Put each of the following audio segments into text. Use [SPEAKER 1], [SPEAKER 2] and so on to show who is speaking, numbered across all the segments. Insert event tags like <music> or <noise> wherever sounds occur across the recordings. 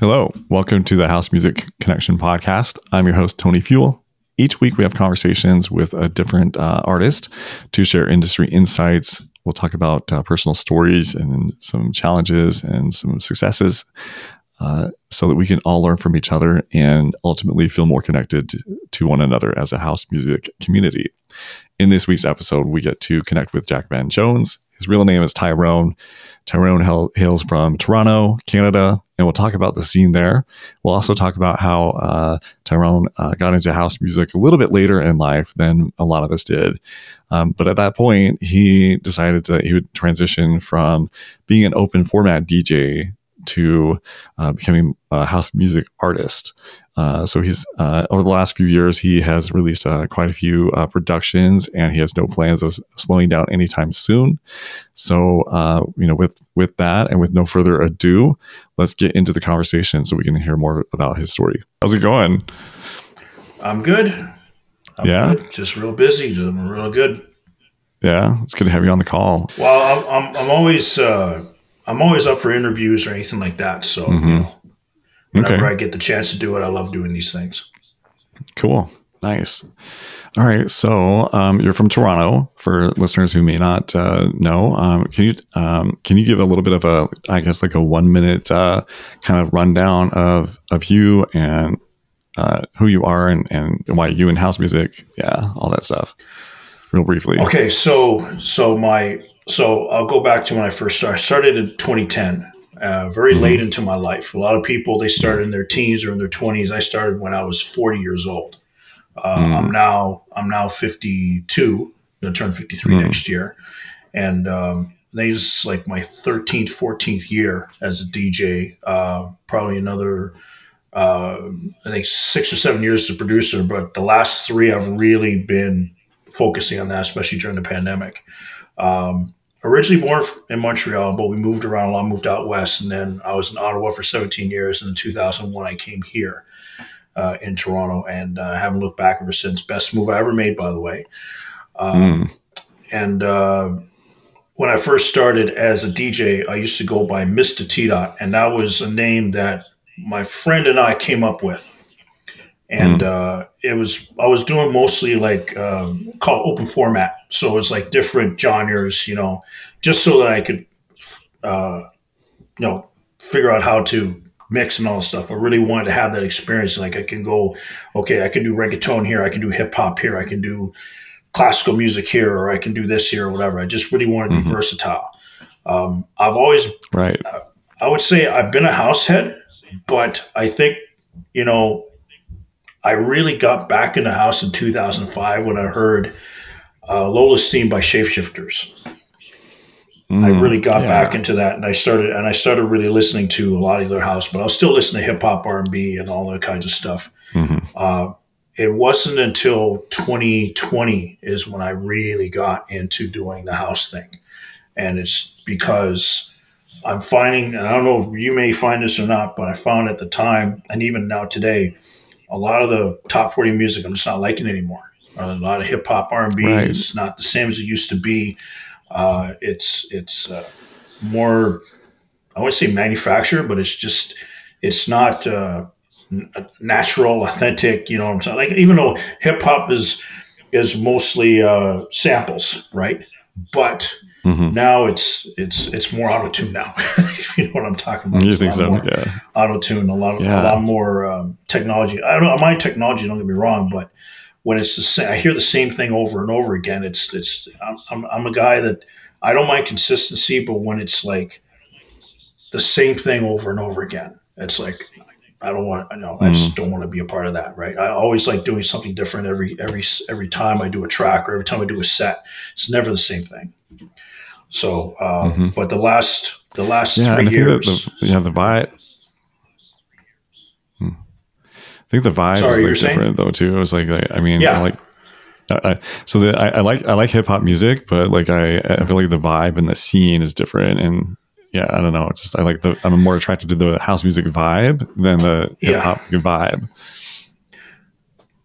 [SPEAKER 1] Hello, welcome to the House Music Connection podcast. I'm your host, Tony Fuel. Each week, we have conversations with a different uh, artist to share industry insights. We'll talk about uh, personal stories and some challenges and some successes uh, so that we can all learn from each other and ultimately feel more connected to, to one another as a house music community. In this week's episode, we get to connect with Jackman Jones. His real name is Tyrone. Tyrone hails from Toronto, Canada, and we'll talk about the scene there. We'll also talk about how uh, Tyrone uh, got into house music a little bit later in life than a lot of us did. Um, but at that point, he decided that he would transition from being an open format DJ to uh, becoming a house music artist. Uh, so he's uh, over the last few years he has released uh, quite a few uh, productions, and he has no plans of slowing down anytime soon. So uh, you know, with with that, and with no further ado, let's get into the conversation so we can hear more about his story. How's it going?
[SPEAKER 2] I'm good. I'm
[SPEAKER 1] yeah,
[SPEAKER 2] good. just real busy. Doing real good.
[SPEAKER 1] Yeah, it's good to have you on the call.
[SPEAKER 2] Well, I'm I'm, I'm always I'm always up for interviews or anything like that. So mm-hmm. you know, whenever okay. I get the chance to do it, I love doing these things.
[SPEAKER 1] Cool, nice. All right, so um, you're from Toronto. For listeners who may not uh, know, um, can you um, can you give a little bit of a, I guess, like a one minute uh, kind of rundown of of you and uh, who you are and, and why you and house music, yeah, all that stuff, real briefly.
[SPEAKER 2] Okay, so so my so I'll go back to when I first started. I started in 2010, uh, very mm-hmm. late into my life. A lot of people they start in their teens or in their 20s. I started when I was 40 years old. Uh, mm-hmm. I'm now I'm now 52. Going to turn 53 mm-hmm. next year, and um, is like my 13th, 14th year as a DJ. Uh, probably another. Uh, I think six or seven years as a producer, but the last three I've really been focusing on that, especially during the pandemic. Um, originally born in Montreal, but we moved around a lot, moved out west, and then I was in Ottawa for 17 years. And in 2001, I came here uh, in Toronto, and uh, haven't looked back ever since. Best move I ever made, by the way. Um, mm. And uh, when I first started as a DJ, I used to go by Mr. T Dot, and that was a name that my friend and I came up with and mm. uh, it was I was doing mostly like um, called open format, so it was like different genres, you know, just so that I could, uh, you know, figure out how to mix and all this stuff. I really wanted to have that experience. Like I can go, okay, I can do reggaeton here, I can do hip hop here, I can do classical music here, or I can do this here, or whatever. I just really wanted to be mm-hmm. versatile. Um, I've always,
[SPEAKER 1] right.
[SPEAKER 2] Uh, I would say I've been a house head, but I think you know I really got back in the house in 2005 when I heard uh, Lola's theme by Shapeshifters. Mm, I really got yeah. back into that, and I started and I started really listening to a lot of their house, but I was still listening to hip hop, R and B, and all that kinds of stuff. Mm-hmm. Uh, it wasn't until 2020 is when I really got into doing the house thing, and it's because I'm finding, and I don't know if you may find this or not, but I found at the time, and even now today, a lot of the top 40 music I'm just not liking anymore. A lot of hip hop R&B right. is not the same as it used to be. Uh, it's it's uh, more I wouldn't say manufactured, but it's just it's not uh, natural, authentic. You know what I'm saying? Like even though hip hop is is mostly uh, samples, right? But Mm-hmm. Now it's it's it's more auto tune now. <laughs> you know what I'm talking about.
[SPEAKER 1] You think so?
[SPEAKER 2] Yeah. Auto tune, a lot yeah. a lot more um, technology. I don't my technology. Don't get me wrong, but when it's the same, I hear the same thing over and over again. It's it's I'm, I'm, I'm a guy that I don't mind consistency, but when it's like the same thing over and over again, it's like I don't want. I know. Mm-hmm. I just mm-hmm. don't want to be a part of that. Right. I always like doing something different every every every time I do a track or every time I do a set. It's never the same thing. So, uh, mm-hmm. but the last the last yeah, three years,
[SPEAKER 1] the, yeah, the vibe. Hmm. I think the vibe Sorry, is like different saying? though too. It was like, I mean, yeah. I like I, so the, I, I, like I like hip hop music, but like I, I feel like the vibe and the scene is different, and yeah, I don't know. Just I like the I'm more attracted to the house music vibe than the hip hop vibe.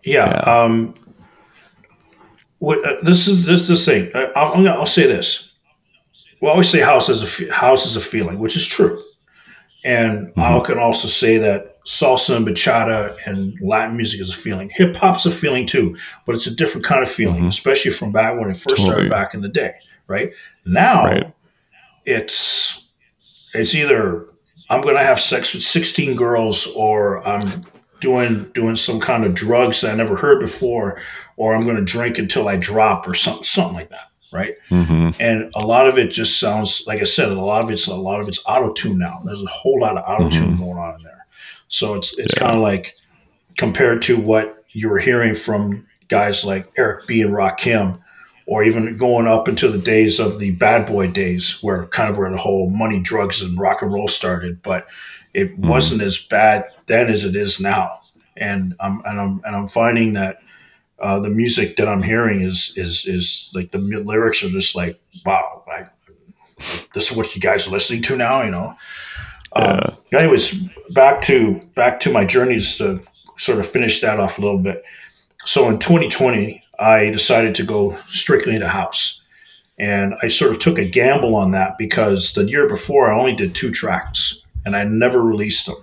[SPEAKER 2] Yeah. yeah. Um, what uh, this is this is the thing. I, I'll, I'll say this. Well, I always say house is a house is a feeling, which is true. And mm-hmm. I can also say that salsa and bachata and Latin music is a feeling. Hip hop's a feeling too, but it's a different kind of feeling, mm-hmm. especially from back when it first totally. started back in the day. Right now, right. it's it's either I'm going to have sex with 16 girls, or I'm doing doing some kind of drugs that I never heard before, or I'm going to drink until I drop, or something something like that right? Mm-hmm. And a lot of it just sounds like I said. A lot of it's a lot of it's auto tune now. There's a whole lot of auto tune mm-hmm. going on in there. So it's it's yeah. kind of like compared to what you were hearing from guys like Eric B and Rakim, or even going up into the days of the bad boy days, where kind of where the whole money, drugs, and rock and roll started. But it mm-hmm. wasn't as bad then as it is now. And I'm and I'm and I'm finding that uh, the music that I'm hearing is is is like the lyrics are just like wow, I, this is what you guys are listening to now, you know. Um, anyways, back to back to my journeys to sort of finish that off a little bit. So in 2020, I decided to go strictly into house, and I sort of took a gamble on that because the year before I only did two tracks and I never released them.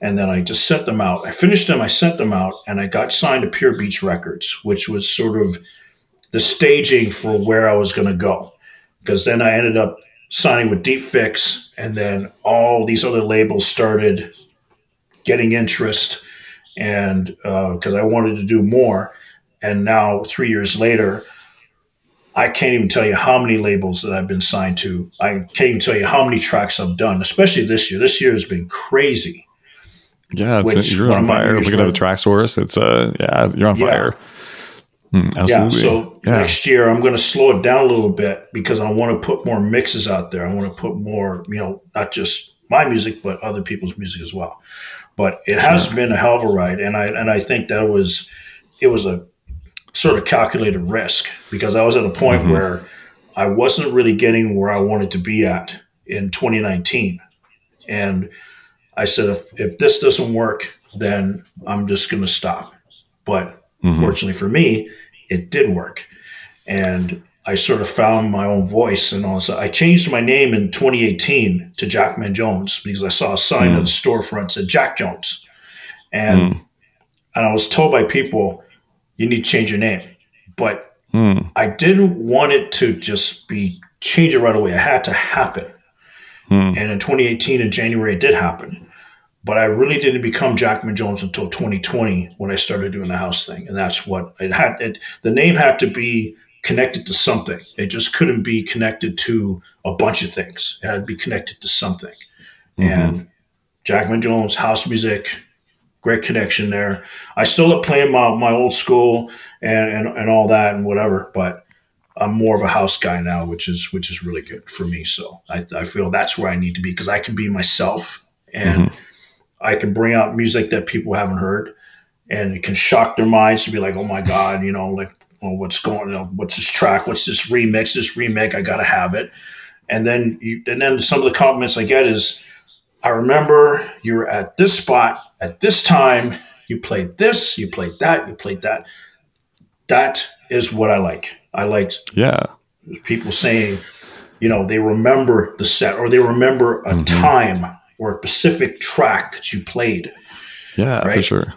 [SPEAKER 2] And then I just sent them out. I finished them, I sent them out, and I got signed to Pure Beach Records, which was sort of the staging for where I was going to go. Because then I ended up signing with Deep Fix, and then all these other labels started getting interest, and because uh, I wanted to do more. And now, three years later, I can't even tell you how many labels that I've been signed to. I can't even tell you how many tracks I've done, especially this year. This year has been crazy.
[SPEAKER 1] Yeah, it's you're on fire. Looking at the Traxsource, it's uh, yeah, you're on yeah. fire.
[SPEAKER 2] Mm, yeah. So yeah. next year I'm going to slow it down a little bit because I want to put more mixes out there. I want to put more, you know, not just my music but other people's music as well. But it has sure. been a hell of a ride, and I and I think that was it was a sort of calculated risk because I was at a point mm-hmm. where I wasn't really getting where I wanted to be at in 2019, and I said, if, if this doesn't work, then I'm just going to stop. But mm-hmm. fortunately for me, it did work. And I sort of found my own voice. And also, I changed my name in 2018 to Jackman Jones because I saw a sign mm. on the storefront said Jack Jones. And, mm. and I was told by people, you need to change your name. But mm. I didn't want it to just be change it right away. It had to happen. Mm. And in 2018, in January, it did happen. But I really didn't become Jackman Jones until 2020 when I started doing the house thing, and that's what it had. It, the name had to be connected to something. It just couldn't be connected to a bunch of things. It had to be connected to something. Mm-hmm. And Jackman Jones, house music, great connection there. I still up playing my, my old school and, and, and all that and whatever, but I'm more of a house guy now, which is which is really good for me. So I, I feel that's where I need to be because I can be myself and mm-hmm. I can bring out music that people haven't heard, and it can shock their minds to be like, "Oh my god," you know, like, "Well, what's going on? What's this track? What's this remix? This remake? I gotta have it." And then, you, and then some of the compliments I get is, "I remember you were at this spot at this time. You played this. You played that. You played that." That is what I like. I liked,
[SPEAKER 1] yeah,
[SPEAKER 2] people saying, you know, they remember the set or they remember a mm-hmm. time or a specific track that you played.
[SPEAKER 1] Yeah, right? for sure.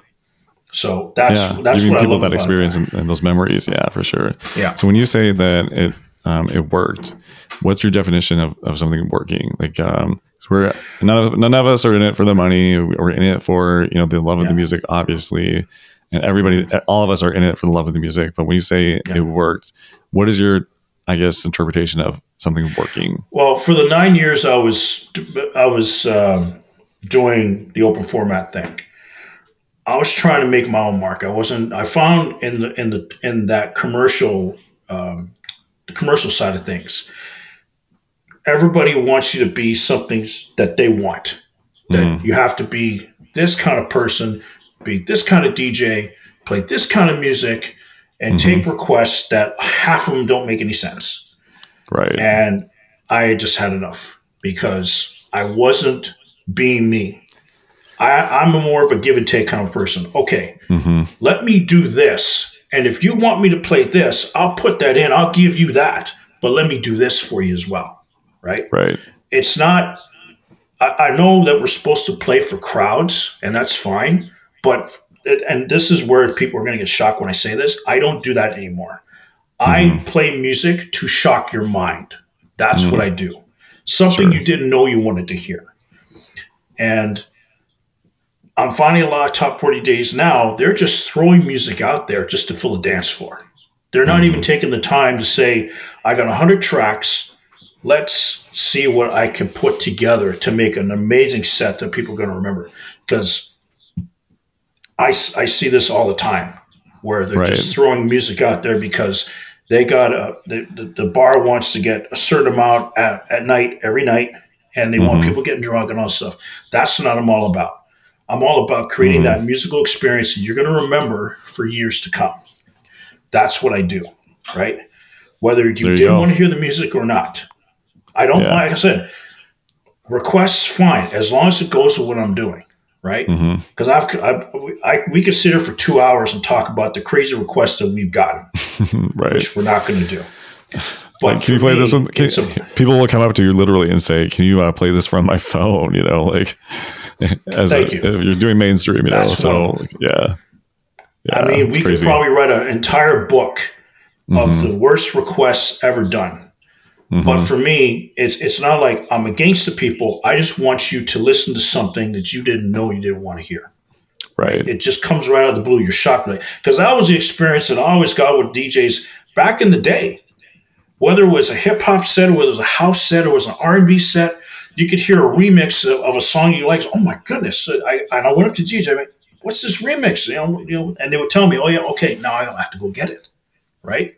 [SPEAKER 2] So that's yeah, that's giving
[SPEAKER 1] people that experience and, and, those memories. Yeah, for sure.
[SPEAKER 2] Yeah.
[SPEAKER 1] So when you say that it um, it worked, what's your definition of, of something working? Like, um, we're none of none of us are in it for the money. We're in it for you know the love of the music, obviously, and everybody, all of us are in it for the love of the music. But when you say yeah. it worked, what is your I guess, interpretation of something working?
[SPEAKER 2] Well, for the nine years I was I was um, doing the open format thing, I was trying to make my own mark. I wasn't. I found in the in the in that commercial um, the commercial side of things, everybody wants you to be something that they want. That mm. you have to be this kind of person, be this kind of DJ, play this kind of music and mm-hmm. take requests that half of them don't make any sense.
[SPEAKER 1] Right.
[SPEAKER 2] And I just had enough because I wasn't being me. I, am more of a give and take kind of person. Okay, mm-hmm. let me do this. And if you want me to play this, I'll put that in. I'll give you that. But let me do this for you as well. Right.
[SPEAKER 1] Right.
[SPEAKER 2] It's not, I, I know that we're supposed to play for crowds, and that's fine. But and this is where people are going to get shocked when I say this. I don't do that anymore. Mm-hmm. I play music to shock your mind. That's mm-hmm. what I do. Something sure. you didn't know you wanted to hear. And I'm finding a lot of top 40 days now, they're just throwing music out there just to fill a dance floor. They're not mm-hmm. even taking the time to say, I got 100 tracks. Let's see what I can put together to make an amazing set that people are going to remember. Because I, I see this all the time where they're right. just throwing music out there because they got a, the, the, the, bar wants to get a certain amount at, at night, every night, and they mm-hmm. want people getting drunk and all stuff. That's not I'm all about. I'm all about creating mm-hmm. that musical experience that you're going to remember for years to come. That's what I do, right? Whether you, you didn't want to hear the music or not. I don't, yeah. like I said, requests, fine, as long as it goes with what I'm doing, right? Because mm-hmm. I've, I've I, we could sit here for two hours and talk about the crazy requests that we've gotten, <laughs> right? Which we're not going to do.
[SPEAKER 1] But like, can you play me, this one? Can, a, people will come up to you literally and say, "Can you uh, play this from my phone?" You know, like <laughs> as Thank a, you. if you're doing mainstream, you That's know. So yeah.
[SPEAKER 2] yeah. I mean, we crazy. could probably write an entire book mm-hmm. of the worst requests ever done. Mm-hmm. But for me, it's it's not like I'm against the people. I just want you to listen to something that you didn't know you didn't want to hear.
[SPEAKER 1] Right.
[SPEAKER 2] It just comes right out of the blue. You're shocked because that was the experience that I always got with DJs back in the day. Whether it was a hip hop set, or whether it was a house set, or it was an R and B set, you could hear a remix of, of a song you liked. Oh my goodness! I, and I went up to DJ. I mean, what's this remix? You know, you know, and they would tell me, oh yeah, okay, now I don't have to go get it. Right?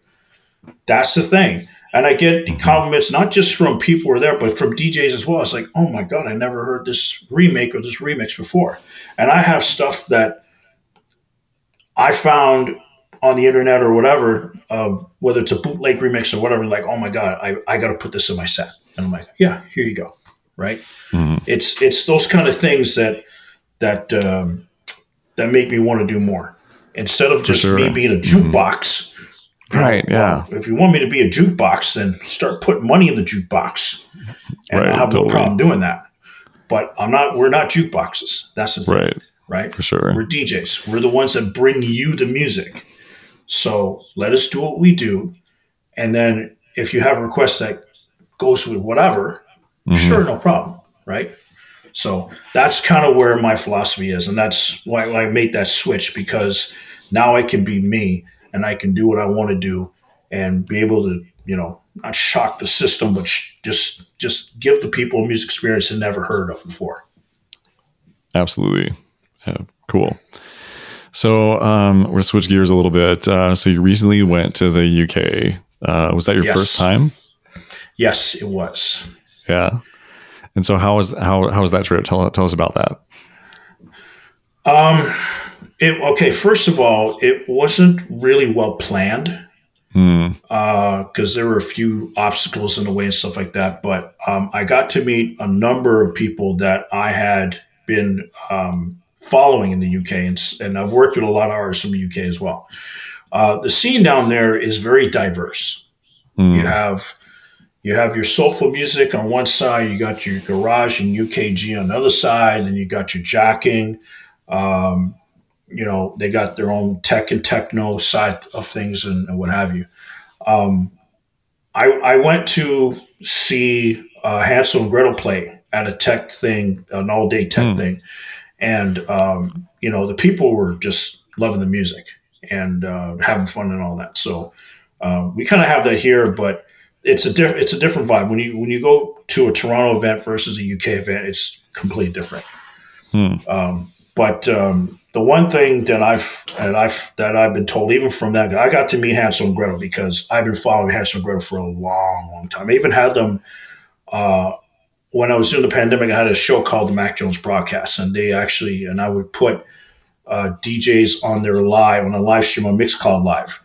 [SPEAKER 2] That's the thing. And I get compliments not just from people who are there, but from DJs as well. It's like, oh my god, I never heard this remake or this remix before. And I have stuff that I found on the internet or whatever, uh, whether it's a bootleg remix or whatever. Like, oh my god, I, I got to put this in my set. And I'm like, yeah, here you go right? Mm-hmm. It's it's those kind of things that that um, that make me want to do more instead of just sure. me being a mm-hmm. jukebox.
[SPEAKER 1] Mm-hmm. Right. Yeah.
[SPEAKER 2] Well, if you want me to be a jukebox, then start putting money in the jukebox, and right, I'll have totally. no problem doing that. But I'm not. We're not jukeboxes. That's the thing. Right. Right.
[SPEAKER 1] For sure.
[SPEAKER 2] We're DJs. We're the ones that bring you the music. So let us do what we do, and then if you have a request that goes with whatever, Mm-hmm. Sure, no problem, right? So that's kind of where my philosophy is, and that's why I made that switch because now I can be me and I can do what I want to do and be able to, you know, not shock the system, but sh- just just give the people a music experience they never heard of before.
[SPEAKER 1] Absolutely, yeah, cool. So um, we're gonna switch gears a little bit. Uh, so you recently went to the UK. Uh, was that your yes. first time?
[SPEAKER 2] Yes, it was.
[SPEAKER 1] Yeah. And so how was how how was that trip? Tell tell us about that.
[SPEAKER 2] Um it okay, first of all, it wasn't really well planned.
[SPEAKER 1] Mm.
[SPEAKER 2] Uh, because there were a few obstacles in the way and stuff like that. But um, I got to meet a number of people that I had been um, following in the UK, and, and I've worked with a lot of artists from the UK as well. Uh, the scene down there is very diverse. Mm. You have you have your soulful music on one side, you got your garage and UKG on the other side, and you got your jacking. Um, you know, they got their own tech and techno side of things and, and what have you. Um, I, I went to see uh, Hansel and Gretel play at a tech thing, an all day tech mm. thing. And, um, you know, the people were just loving the music and uh, having fun and all that. So uh, we kind of have that here, but it's a different it's a different vibe when you when you go to a Toronto event versus a UK event. It's completely different. Hmm. Um, but um, the one thing that I've that I've that I've been told, even from that, I got to meet Hansel and Gretel because I've been following Hansel and Gretel for a long, long time. I even had them uh, when I was doing the pandemic. I had a show called the Mac Jones Broadcast, and they actually and I would put uh, DJs on their live on a live stream on Mixcloud Live,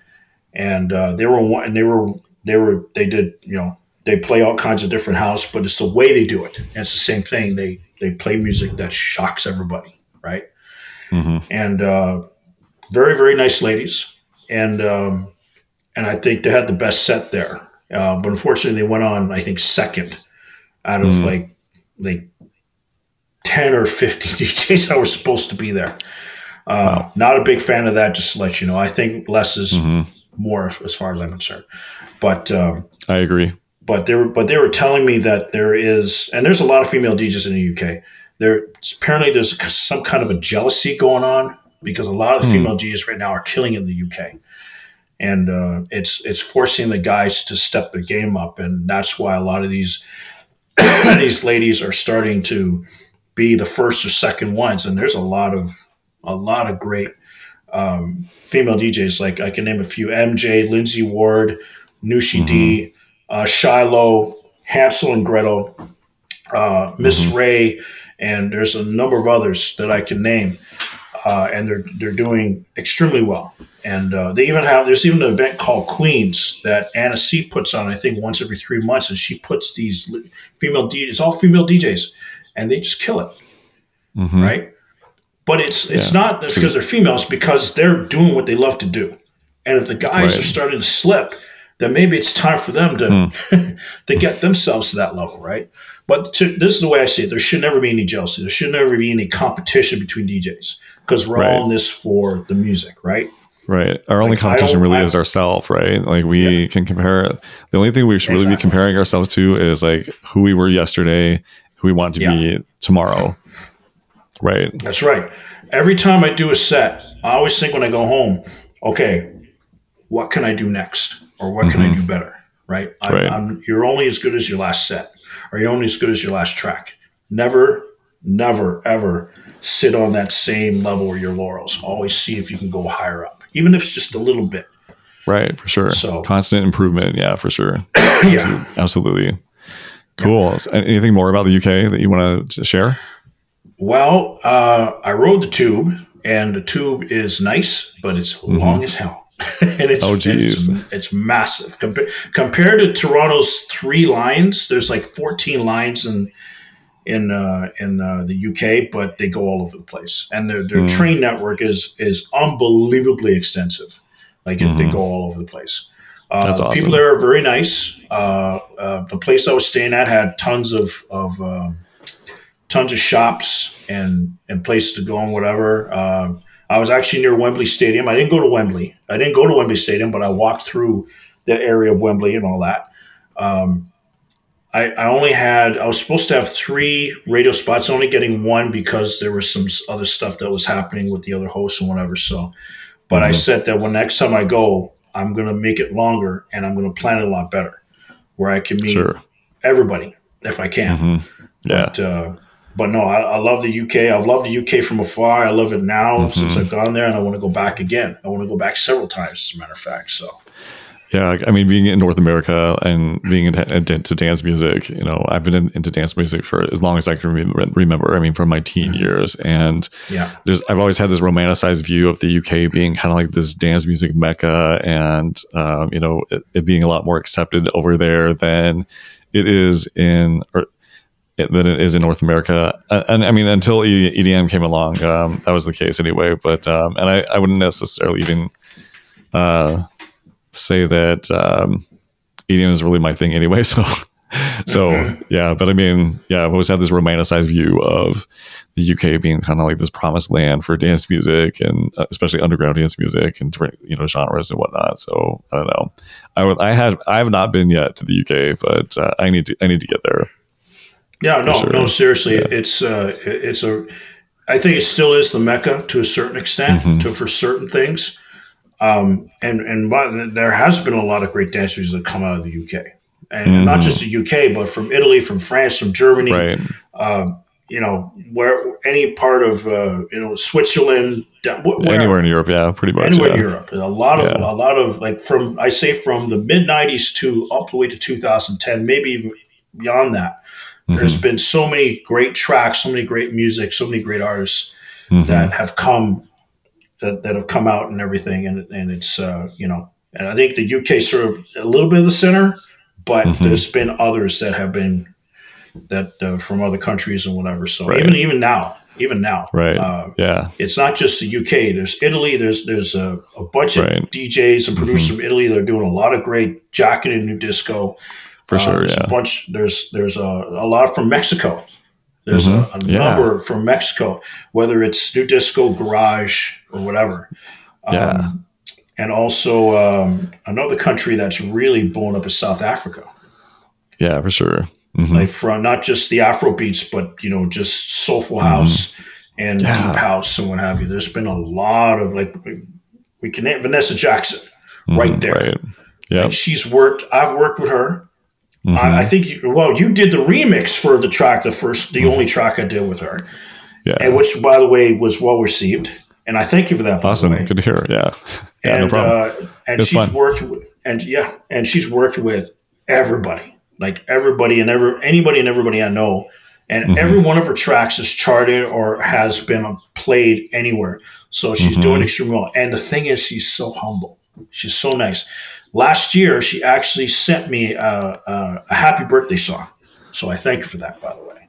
[SPEAKER 2] and uh, they were one, and they were they were they did you know they play all kinds of different house, but it's the way they do it. And it's the same thing. They they play music that shocks everybody, right? Mm-hmm. And uh, very very nice ladies, and um, and I think they had the best set there. Uh, but unfortunately, they went on I think second out of mm-hmm. like like 10 or 15 <laughs> DJs that were supposed to be there. Uh, wow. Not a big fan of that, just to let you know. I think less is mm-hmm. more as far as I'm concerned. But um,
[SPEAKER 1] I agree.
[SPEAKER 2] But they were, but they were telling me that there is, and there's a lot of female DJs in the UK. There apparently there's some kind of a jealousy going on because a lot of mm. female DJs right now are killing in the UK, and uh, it's it's forcing the guys to step the game up, and that's why a lot of these <coughs> these ladies are starting to be the first or second ones. And there's a lot of a lot of great um, female DJs. Like I can name a few: MJ, Lindsay Ward, Nushi mm-hmm. D, uh, Shiloh, Hansel and Gretel, uh, Miss mm-hmm. Ray, and there's a number of others that I can name. Uh, and they're they're doing extremely well. And uh, they even have there's even an event called Queens that Anna C puts on I think once every three months, and she puts these female DJs, it's all female DJs, and they just kill it, mm-hmm. right? But it's it's yeah. not because they're females, because they're doing what they love to do. And if the guys right. are starting to slip, then maybe it's time for them to mm. <laughs> to get themselves to that level, right? But to, this is the way I see it. There should never be any jealousy. There should never be any competition between DJs because we're right. all in this for the music, right?
[SPEAKER 1] Right. Our only like, competition really I, is ourselves, right? Like we yeah. can compare. The only thing we should exactly. really be comparing ourselves to is like who we were yesterday, who we want to yeah. be tomorrow. Right.
[SPEAKER 2] That's right. Every time I do a set, I always think when I go home, okay, what can I do next, or what can mm-hmm. I do better? Right. I, right. I'm, you're only as good as your last set, or you're only as good as your last track. Never, never, ever sit on that same level of your laurels. Always see if you can go higher up, even if it's just a little bit.
[SPEAKER 1] Right, for sure. So constant improvement, yeah, for sure. <laughs> yeah, absolutely. Cool. Yeah. Anything more about the UK that you want to share?
[SPEAKER 2] Well, uh, I rode the tube, and the tube is nice, but it's mm-hmm. long as hell. <laughs> and it's, oh, it's, it's massive Compa- compared to Toronto's three lines. There's like 14 lines in in uh, in uh, the UK, but they go all over the place, and their, their mm. train network is is unbelievably extensive. Like mm-hmm. they go all over the place. Uh, That's awesome. People there are very nice. Uh, uh, the place I was staying at had tons of of um, tons of shops and and places to go and whatever. I was actually near Wembley Stadium. I didn't go to Wembley. I didn't go to Wembley Stadium, but I walked through the area of Wembley and all that. Um, I, I only had I was supposed to have three radio spots, only getting one because there was some other stuff that was happening with the other hosts and whatever. So, but mm-hmm. I said that when next time I go, I'm going to make it longer and I'm going to plan it a lot better, where I can meet sure. everybody if I can.
[SPEAKER 1] Mm-hmm. Yeah.
[SPEAKER 2] But, uh, but no, I, I, love the UK. I've loved the UK from afar. I love it now mm-hmm. since I've gone there, and I want to go back again. I want to go back several times, as a matter of fact. So
[SPEAKER 1] yeah, I mean, being in North America and being into dance music, you know, I've been in, into dance music for as long as I can remember. I mean, from my teen mm-hmm. years, and
[SPEAKER 2] yeah,
[SPEAKER 1] there's I've always had this romanticized view of the UK being kind of like this dance music mecca, and um, you know, it, it, being a lot more accepted over there than it is in or than it is in North America. And, I mean, until EDM came along, um, that was the case anyway. But um, and I, I wouldn't necessarily even. Uh, say that um, EDM is really my thing anyway. <laughs> So, so yeah. But I mean, yeah, I've always had this romanticized view of the UK being kind of like this promised land for dance music and uh, especially underground dance music and different you know genres and whatnot. So I don't know. I would, I had I have not been yet to the UK, but uh, I need to I need to get there.
[SPEAKER 2] Yeah, no, no, seriously, yeah. it's uh, it's a. I think it still is the mecca to a certain extent mm-hmm. to for certain things. Um, and and there has been a lot of great dancers that come out of the UK, and mm-hmm. not just the UK, but from Italy, from France, from Germany. Right. Uh, you know, where any part of uh, you know Switzerland,
[SPEAKER 1] anywhere in Europe, yeah, pretty much
[SPEAKER 2] anywhere
[SPEAKER 1] yeah.
[SPEAKER 2] in Europe. A lot of yeah. a lot of like from I say from the mid '90s to up the way to 2010, maybe even beyond that. Mm-hmm. There's been so many great tracks, so many great music, so many great artists mm-hmm. that have come that, that have come out and everything, and and it's uh, you know, and I think the UK sort of a little bit of the center, but mm-hmm. there's been others that have been that uh, from other countries and whatever. So right. even even now, even now,
[SPEAKER 1] right? Uh, yeah,
[SPEAKER 2] it's not just the UK. There's Italy. There's there's a, a bunch right. of DJs and producers mm-hmm. from Italy. They're doing a lot of great jacketed new disco.
[SPEAKER 1] For uh, sure, yeah.
[SPEAKER 2] A bunch. There's there's a, a lot from Mexico. There's mm-hmm. a, a yeah. number from Mexico, whether it's new Disco, Garage, or whatever.
[SPEAKER 1] Yeah. Um,
[SPEAKER 2] and also um, another country that's really blown up is South Africa.
[SPEAKER 1] Yeah, for sure.
[SPEAKER 2] Mm-hmm. Like from not just the Afro beats, but you know, just soulful house mm-hmm. and yeah. deep house and what have you. There's been a lot of like we can name Vanessa Jackson mm-hmm, right there. Right.
[SPEAKER 1] Yeah,
[SPEAKER 2] she's worked. I've worked with her. I, mm-hmm. I, think you, well, you did the remix for the track, the first, the mm-hmm. only track I did with her,
[SPEAKER 1] yeah,
[SPEAKER 2] and which, by the way, was well received. And I thank you for that.
[SPEAKER 1] Awesome, good to hear. Yeah, <laughs>
[SPEAKER 2] yeah and no uh, and it's she's fun. worked with, and yeah, and she's worked with everybody, like everybody and ever anybody and everybody I know. And mm-hmm. every one of her tracks is charted or has been played anywhere. So she's mm-hmm. doing extremely well. And the thing is, she's so humble. She's so nice. Last year, she actually sent me a, a, a happy birthday song. So I thank her for that, by the way.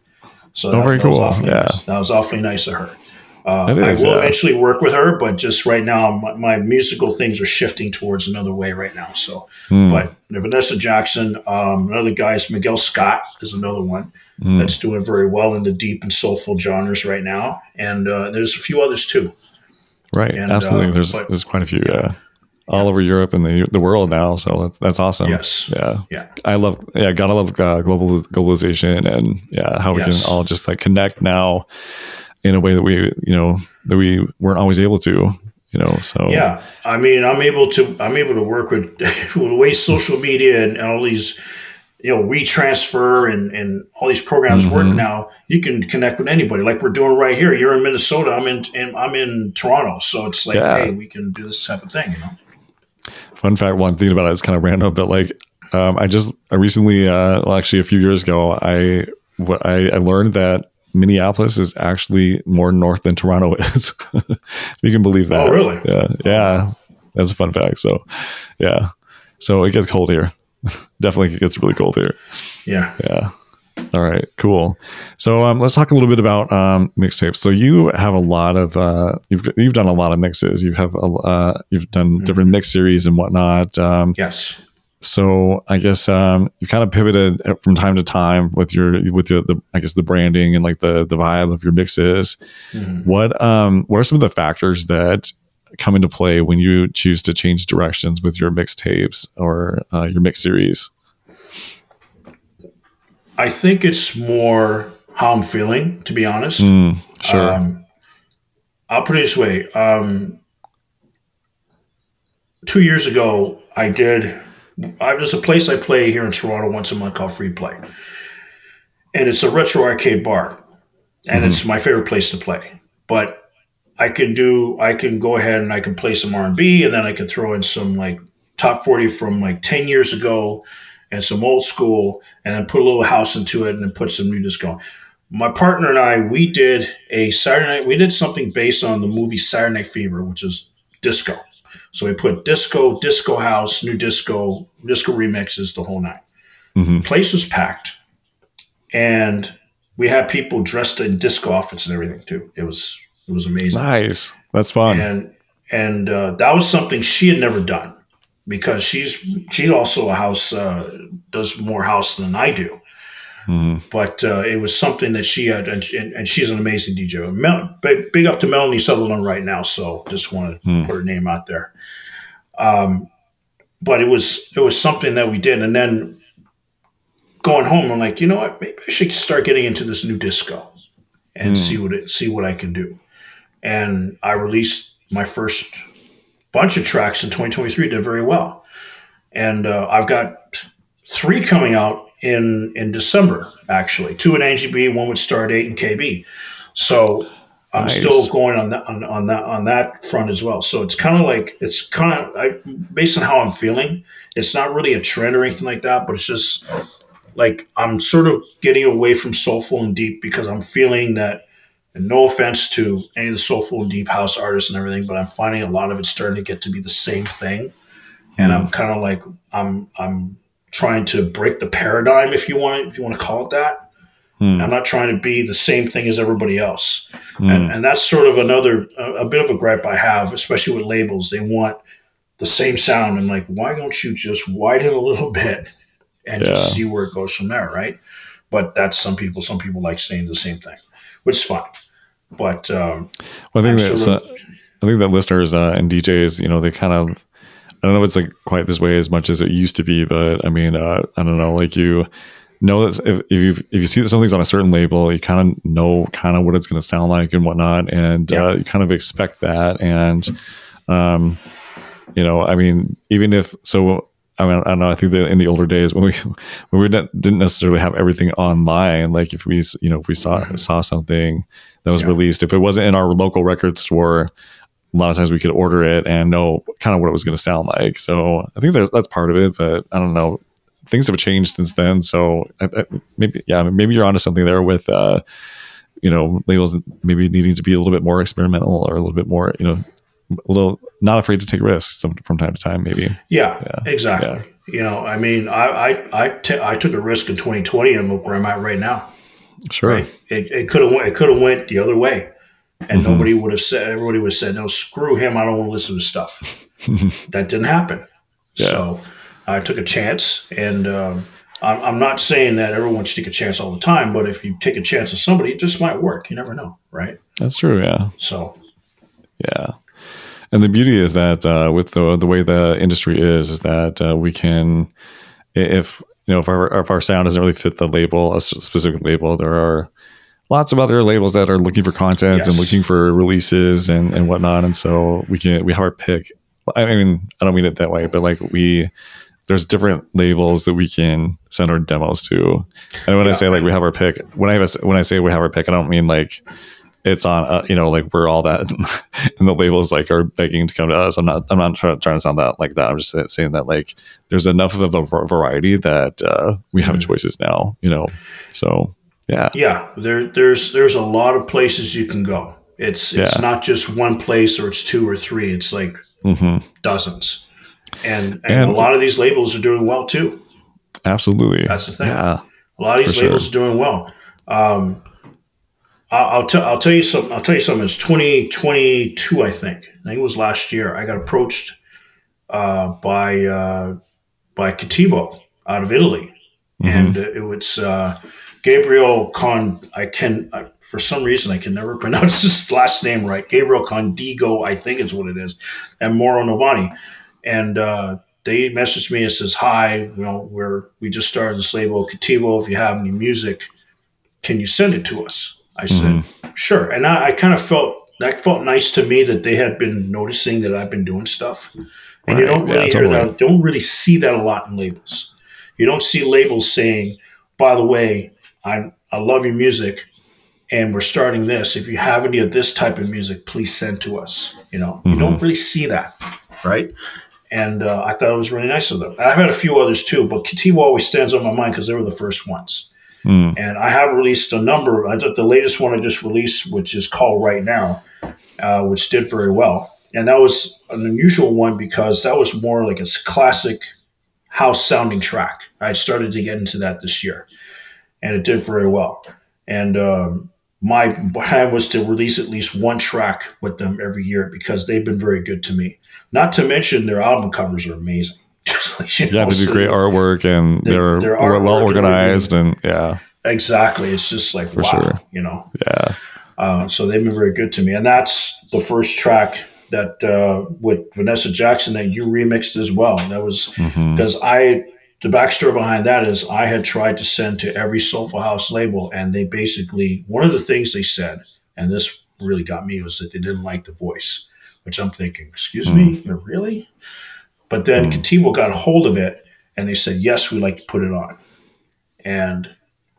[SPEAKER 2] So
[SPEAKER 1] oh, that, very that cool. yeah.
[SPEAKER 2] Nice. That was awfully nice of her. Uh, is, I will yeah. eventually work with her, but just right now, my, my, musical things are shifting towards another way right now. So, mm. but Vanessa Jackson, um, another guy is Miguel Scott is another one mm. that's doing very well in the deep and soulful genres right now, and uh, there's a few others too.
[SPEAKER 1] Right, and, absolutely. Uh, there's but, there's quite a few. Yeah all over Europe and the the world now. So that's that's awesome.
[SPEAKER 2] Yes.
[SPEAKER 1] Yeah.
[SPEAKER 2] Yeah.
[SPEAKER 1] I love. Yeah. Gotta love uh, global globalization and yeah how we yes. can all just like connect now in a way that we you know that we weren't always able to. You know. So
[SPEAKER 2] yeah. I mean, I'm able to I'm able to work with, <laughs> with the way social media and all these you know WeTransfer and and all these programs mm-hmm. work now you can connect with anybody like we're doing right here you're in minnesota i'm in, in i'm in toronto so it's like yeah. hey we can do this type of thing you know
[SPEAKER 1] fun fact one thing about it is kind of random but like um, i just i recently uh, well actually a few years ago i I, I learned that minneapolis is actually more north than toronto <laughs> is. You can believe that.
[SPEAKER 2] oh really?
[SPEAKER 1] Yeah yeah. That's a fun fact so yeah. So it gets cold here. <laughs> Definitely gets really cold here.
[SPEAKER 2] Yeah.
[SPEAKER 1] Yeah all right, cool. So um, let's talk a little bit about um, mixtapes. So you have a lot of uh, you've you've done a lot of mixes. You have a, uh, you've done mm-hmm. different mix series and whatnot. Um,
[SPEAKER 2] yes.
[SPEAKER 1] So I guess um, you kind of pivoted from time to time with your with your the I guess the branding and like the the vibe of your mixes. Mm-hmm. What um what are some of the factors that come into play when you choose to change directions with your mixtapes or uh, your mix series?
[SPEAKER 2] I think it's more how I'm feeling, to be honest.
[SPEAKER 1] Mm, sure. Um,
[SPEAKER 2] I'll put it this way. Um, two years ago, I did. I, there's a place I play here in Toronto once a month called Free Play, and it's a retro arcade bar, and mm-hmm. it's my favorite place to play. But I can do. I can go ahead and I can play some R and B, and then I can throw in some like top forty from like ten years ago and some old school, and then put a little house into it, and then put some new disco. My partner and I, we did a Saturday night. We did something based on the movie Saturday Night Fever, which is disco. So we put disco, disco house, new disco, disco remixes, the whole night. Mm-hmm. Place was packed, and we had people dressed in disco outfits and everything too. It was it was amazing.
[SPEAKER 1] Nice, that's fun.
[SPEAKER 2] And and uh, that was something she had never done because she's she's also a house uh, does more house than I do. Mm-hmm. But uh, it was something that she had, and, and she's an amazing DJ. Mel, big, up to Melanie Sutherland right now. So just want to mm. put her name out there. Um, but it was it was something that we did, and then going home, I'm like, you know what? Maybe I should start getting into this new disco and mm. see what it see what I can do. And I released my first bunch of tracks in 2023 did very well. And uh, I've got three coming out in in December, actually. Two in NGB, one with Stardate and KB. So I'm nice. still going on that on, on, that on that front as well. So it's kind of like it's kind of based on how I'm feeling. It's not really a trend or anything like that, but it's just like I'm sort of getting away from soulful and deep because I'm feeling that and no offense to any of the soulful and deep house artists and everything, but I'm finding a lot of it starting to get to be the same thing. And I'm kind of like I'm I'm trying to break the paradigm, if you want if you want to call it that. Mm. I'm not trying to be the same thing as everybody else, mm. and and that's sort of another a, a, bit of a gripe I have, especially with labels. They want the same sound. and like, why don't you just widen a little <laughs> bit and yeah. just see where it goes from there, right? but that's some people. Some people like saying the same thing, which is fine. But um,
[SPEAKER 1] well, I think that's uh, I think that listeners uh, and DJs, you know, they kind of I don't know if it's like quite this way as much as it used to be, but I mean, uh, I don't know, like you know that if, if you if you see that something's on a certain label, you kind of know kind of what it's going to sound like and whatnot, and yeah. uh, you kind of expect that. And um, you know, I mean, even if so. I mean, I don't know. I think that in the older days when we <laughs> when we didn't necessarily have everything online, like if we you know if we saw mm-hmm. saw something that was yeah. released, if it wasn't in our local record store, a lot of times we could order it and know kind of what it was going to sound like. So I think there's that's part of it, but I don't know things have changed since then. So I, I, maybe, yeah, maybe you're onto something there with, uh, you know, labels maybe needing to be a little bit more experimental or a little bit more, you know, a little not afraid to take risks from time to time, maybe.
[SPEAKER 2] Yeah, yeah. exactly. Yeah. You know, I mean, I I I, t- I took a risk in 2020 and look where I'm at right now.
[SPEAKER 1] Sure. Right?
[SPEAKER 2] It could have it could have went the other way, and mm-hmm. nobody would have said. Everybody would have said, "No, screw him. I don't want to listen to stuff." <laughs> that didn't happen. Yeah. So I took a chance, and um, I'm, I'm, not saying that everyone should take a chance all the time, but if you take a chance on somebody, it just might work. You never know, right?
[SPEAKER 1] That's true. Yeah.
[SPEAKER 2] So,
[SPEAKER 1] yeah. And the beauty is that uh, with the the way the industry is, is that uh, we can, if you know, if our if our sound doesn't really fit the label, a specific label, there are lots of other labels that are looking for content yes. and looking for releases and, and whatnot. And so we can we have our pick. I mean, I don't mean it that way, but like we there's different labels that we can send our demos to. And when yeah. I say like we have our pick, when I have a, when I say we have our pick, I don't mean like it's on uh, you know like we're all that <laughs> and the labels like are begging to come to us. I'm not I'm not trying, trying to sound that like that. I'm just saying that like there's enough of a variety that uh, we have mm-hmm. choices now. You know, so yeah,
[SPEAKER 2] yeah. There there's there's a lot of places you can go. It's it's yeah. not just one place or it's two or three. It's like mm-hmm. dozens and, and, and, a lot of these labels are doing well too.
[SPEAKER 1] Absolutely,
[SPEAKER 2] that's the thing. Yeah, a lot of these labels sure. are doing well. Um, I'll, I'll, t- I'll tell you something. I'll tell you something. It's 2022, I think. I think it was last year. I got approached uh, by uh, by Cattivo out of Italy, mm-hmm. and it was uh, Gabriel Con. I can I, for some reason I can never <laughs> pronounce his last name right. Gabriel Condigo, I think is what it is, and Moro Novani and uh, they messaged me and says, "Hi, you know, we're we just started this label, Cattivo. If you have any music, can you send it to us?" I said, mm-hmm. "Sure." And I, I kind of felt that felt nice to me that they had been noticing that I've been doing stuff, and right. you don't really yeah, hear totally. that. Don't really see that a lot in labels. You don't see labels saying, "By the way, I I love your music." And we're starting this. If you have any of this type of music, please send to us. You know, mm-hmm. you don't mm-hmm. really see that, right? and uh, I thought it was really nice of them. I've had a few others too, but Cattivo always stands on my mind because they were the first ones. Mm. And I have released a number. I thought the latest one I just released, which is called Right Now, uh, which did very well. And that was an unusual one because that was more like a classic house sounding track. I started to get into that this year, and it did very well. And um, my plan was to release at least one track with them every year because they've been very good to me. Not to mention their album covers are amazing.
[SPEAKER 1] You know, yeah, they do great artwork and they're, they're well organized and yeah.
[SPEAKER 2] Exactly. It's just like For wow, sure. you know.
[SPEAKER 1] Yeah.
[SPEAKER 2] Uh, so they've been very good to me, and that's the first track that uh, with Vanessa Jackson that you remixed as well. That was because mm-hmm. I the backstory behind that is I had tried to send to every Soulful House label, and they basically one of the things they said, and this really got me, was that they didn't like the voice which I'm thinking, excuse mm. me, really? But then mm. got a hold of it and they said, yes, we'd like to put it on. And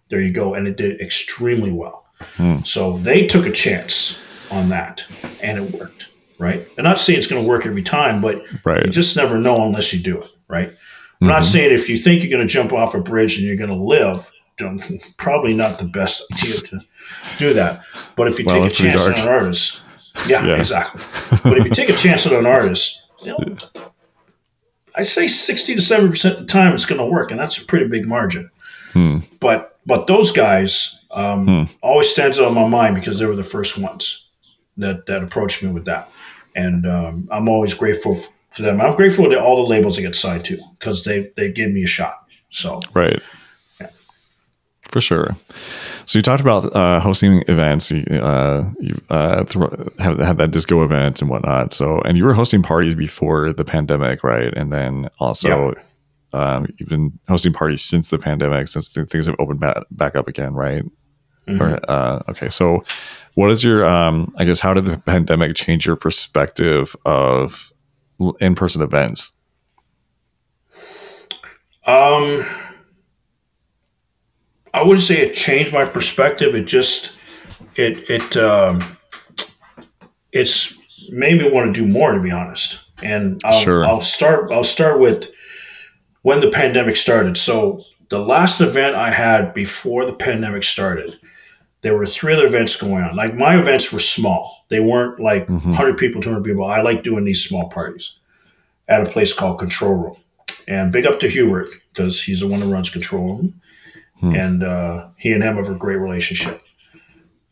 [SPEAKER 2] there you go. And it did extremely well. Mm. So they took a chance on that and it worked, right? I'm not saying it's going to work every time, but right. you just never know unless you do it, right? I'm mm-hmm. not saying if you think you're going to jump off a bridge and you're going to live, <laughs> probably not the best idea to do that. But if you well, take a chance on an artist, yeah, yeah. exactly. but if you take a chance on an artist, you know, <laughs> I say sixty to seventy percent of the time it's going to work, and that's a pretty big margin. Hmm. But but those guys um, hmm. always stands out in my mind because they were the first ones that that approached me with that, and um, I'm always grateful for them. I'm grateful to all the labels I get signed to because they they gave me a shot. So
[SPEAKER 1] right. For sure. So you talked about uh, hosting events. You, uh, you uh, have had that disco event and whatnot. So, and you were hosting parties before the pandemic, right? And then also, yep. um, you've been hosting parties since the pandemic, since things have opened back, back up again, right? Mm-hmm. Or, uh, okay. So, what is your? Um, I guess how did the pandemic change your perspective of in-person events?
[SPEAKER 2] Um I wouldn't say it changed my perspective. It just it it um, it's made me want to do more, to be honest. And I'll, sure. I'll start. I'll start with when the pandemic started. So the last event I had before the pandemic started, there were three other events going on. Like my events were small; they weren't like mm-hmm. 100 people, 200 people. I like doing these small parties at a place called Control Room. And big up to Hubert because he's the one who runs Control Room hmm. and uh, he and him have a great relationship.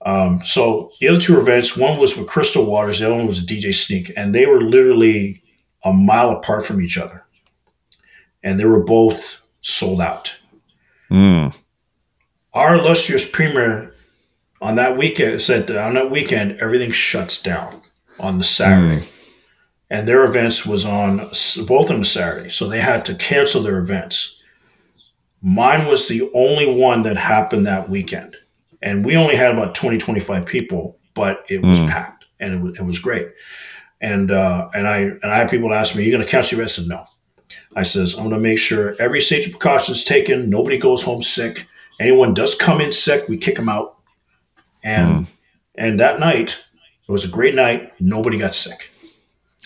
[SPEAKER 2] Um, so the other two events, one was with Crystal Waters, the other one was DJ Sneak, and they were literally a mile apart from each other, and they were both sold out.
[SPEAKER 1] Mm.
[SPEAKER 2] Our illustrious premier on that weekend said that on that weekend everything shuts down on the Saturday. Mm. And their events was on both on the Saturday, so they had to cancel their events. Mine was the only one that happened that weekend. And we only had about 20, 25 people, but it was mm. packed and it was, it was great. And uh, and I and I had people ask me, "Are you going to cancel your event?" I said, "No." I says, "I'm going to make sure every safety precaution is taken. Nobody goes home sick. Anyone does come in sick, we kick them out." And mm. and that night, it was a great night. Nobody got sick.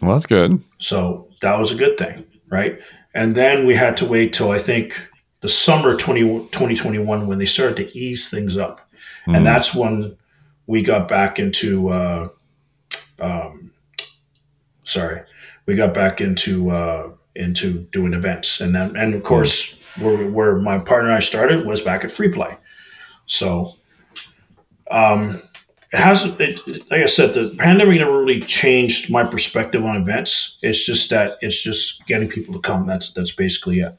[SPEAKER 1] Well, that's good.
[SPEAKER 2] So that was a good thing, right? And then we had to wait till I think the summer 20, 2021 when they started to ease things up. Mm. And hmm. that's when we got back into, uh, um, sorry, we got back into, uh, into doing events. And then, and of course, mm. where, where my partner and I started was back at Free Play. So, um, it has it, like I said, the pandemic never really changed my perspective on events. It's just that it's just getting people to come. That's that's basically it.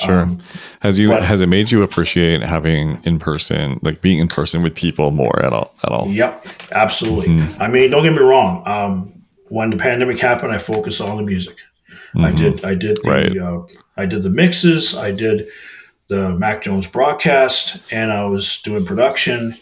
[SPEAKER 1] Sure. Um, has you but, has it made you appreciate having in person, like being in person with people more at all? At all?
[SPEAKER 2] Yep, absolutely. Mm-hmm. I mean, don't get me wrong. Um, when the pandemic happened, I focused on the music. Mm-hmm. I did. I did the. Right. Uh, I did the mixes. I did the Mac Jones broadcast, and I was doing production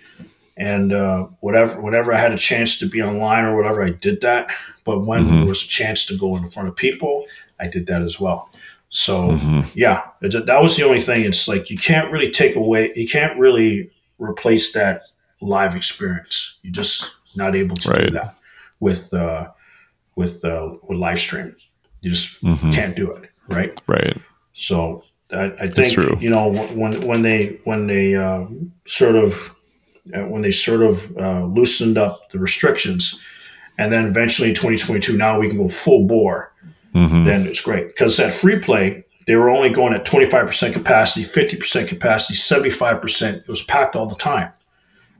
[SPEAKER 2] and uh, whatever whenever I had a chance to be online or whatever, I did that. But when mm-hmm. there was a chance to go in front of people, I did that as well. So mm-hmm. yeah, that was the only thing. It's like you can't really take away, you can't really replace that live experience. You're just not able to right. do that with uh, with uh, with live stream. You just mm-hmm. can't do it, right?
[SPEAKER 1] Right.
[SPEAKER 2] So I, I think you know when when they when they uh, sort of uh, when they sort of uh, loosened up the restrictions, and then eventually 2022 now we can go full bore mm-hmm. then it's great. Because at free play, they were only going at 25% capacity, 50% capacity, 75%. It was packed all the time.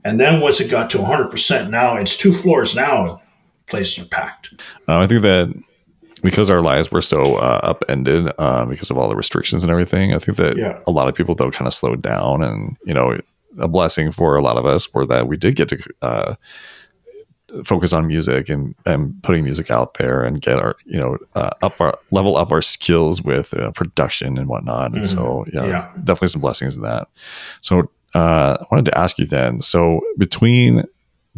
[SPEAKER 2] And then once it got to 100%, now it's two floors now, places are packed.
[SPEAKER 1] Uh, I think that because our lives were so uh, upended uh, because of all the restrictions and everything, I think that yeah. a lot of people, though, kind of slowed down. And, you know, a blessing for a lot of us were that we did get to uh, focus on music and, and putting music out there and get our you know uh, up our level up our skills with uh, production and whatnot. And mm-hmm. so yeah, yeah, definitely some blessings in that. So uh, i wanted to ask you then so between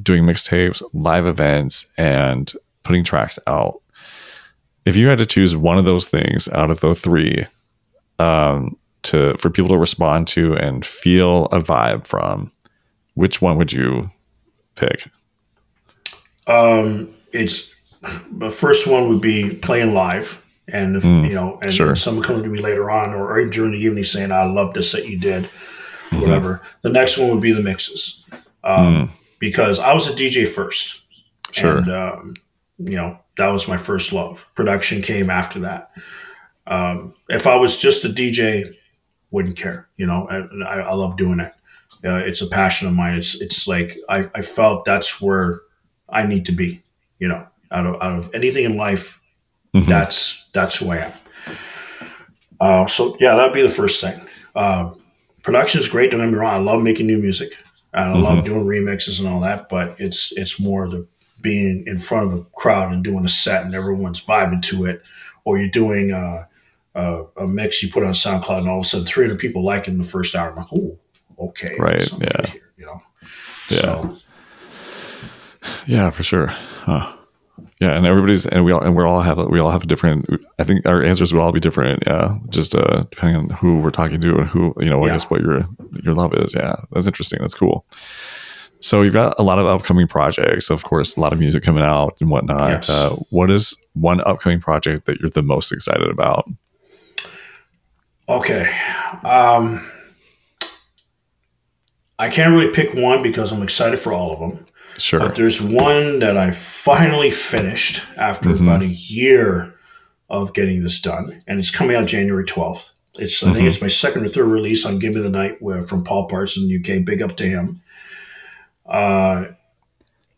[SPEAKER 1] doing mixtapes live events and putting tracks out if you had to choose one of those things out of the three um, to for people to respond to and feel a vibe from which one would you pick
[SPEAKER 2] um, it's the first one would be playing live, and if, mm, you know, and, sure. someone coming to me later on or, or during the evening saying, "I love this that you did," mm-hmm. whatever. The next one would be the mixes, um, mm. because I was a DJ first, sure. and um, you know that was my first love. Production came after that. Um, if I was just a DJ, wouldn't care. You know, I, I love doing it. Uh, it's a passion of mine. It's it's like I, I felt that's where I need to be. You know, out of out of anything in life, mm-hmm. that's that's who I am. Uh, so yeah, that'd be the first thing. Uh, production is great. Don't get me wrong. I love making new music. And I mm-hmm. love doing remixes and all that, but it's it's more the being in front of a crowd and doing a set and everyone's vibing to it, or you're doing a, a, a mix you put on SoundCloud and all of a sudden 300 people like it in the first hour. I'm like, oh, okay,
[SPEAKER 1] right, yeah, here, you know, yeah, so, yeah, for sure. Huh. Yeah, and everybody's and we all and we all have we all have a different. I think our answers would all be different. Yeah, just uh, depending on who we're talking to and who you know. I guess what your your love is. Yeah, that's interesting. That's cool. So you've got a lot of upcoming projects. Of course, a lot of music coming out and whatnot. Yes. Uh, what is one upcoming project that you're the most excited about?
[SPEAKER 2] Okay, um, I can't really pick one because I'm excited for all of them.
[SPEAKER 1] Sure.
[SPEAKER 2] But there's one that I finally finished after mm-hmm. about a year of getting this done, and it's coming out January 12th. It's mm-hmm. I think mm-hmm. it's my second or third release on Give Me the Night where, from Paul Parson, UK. Big up to him. Uh,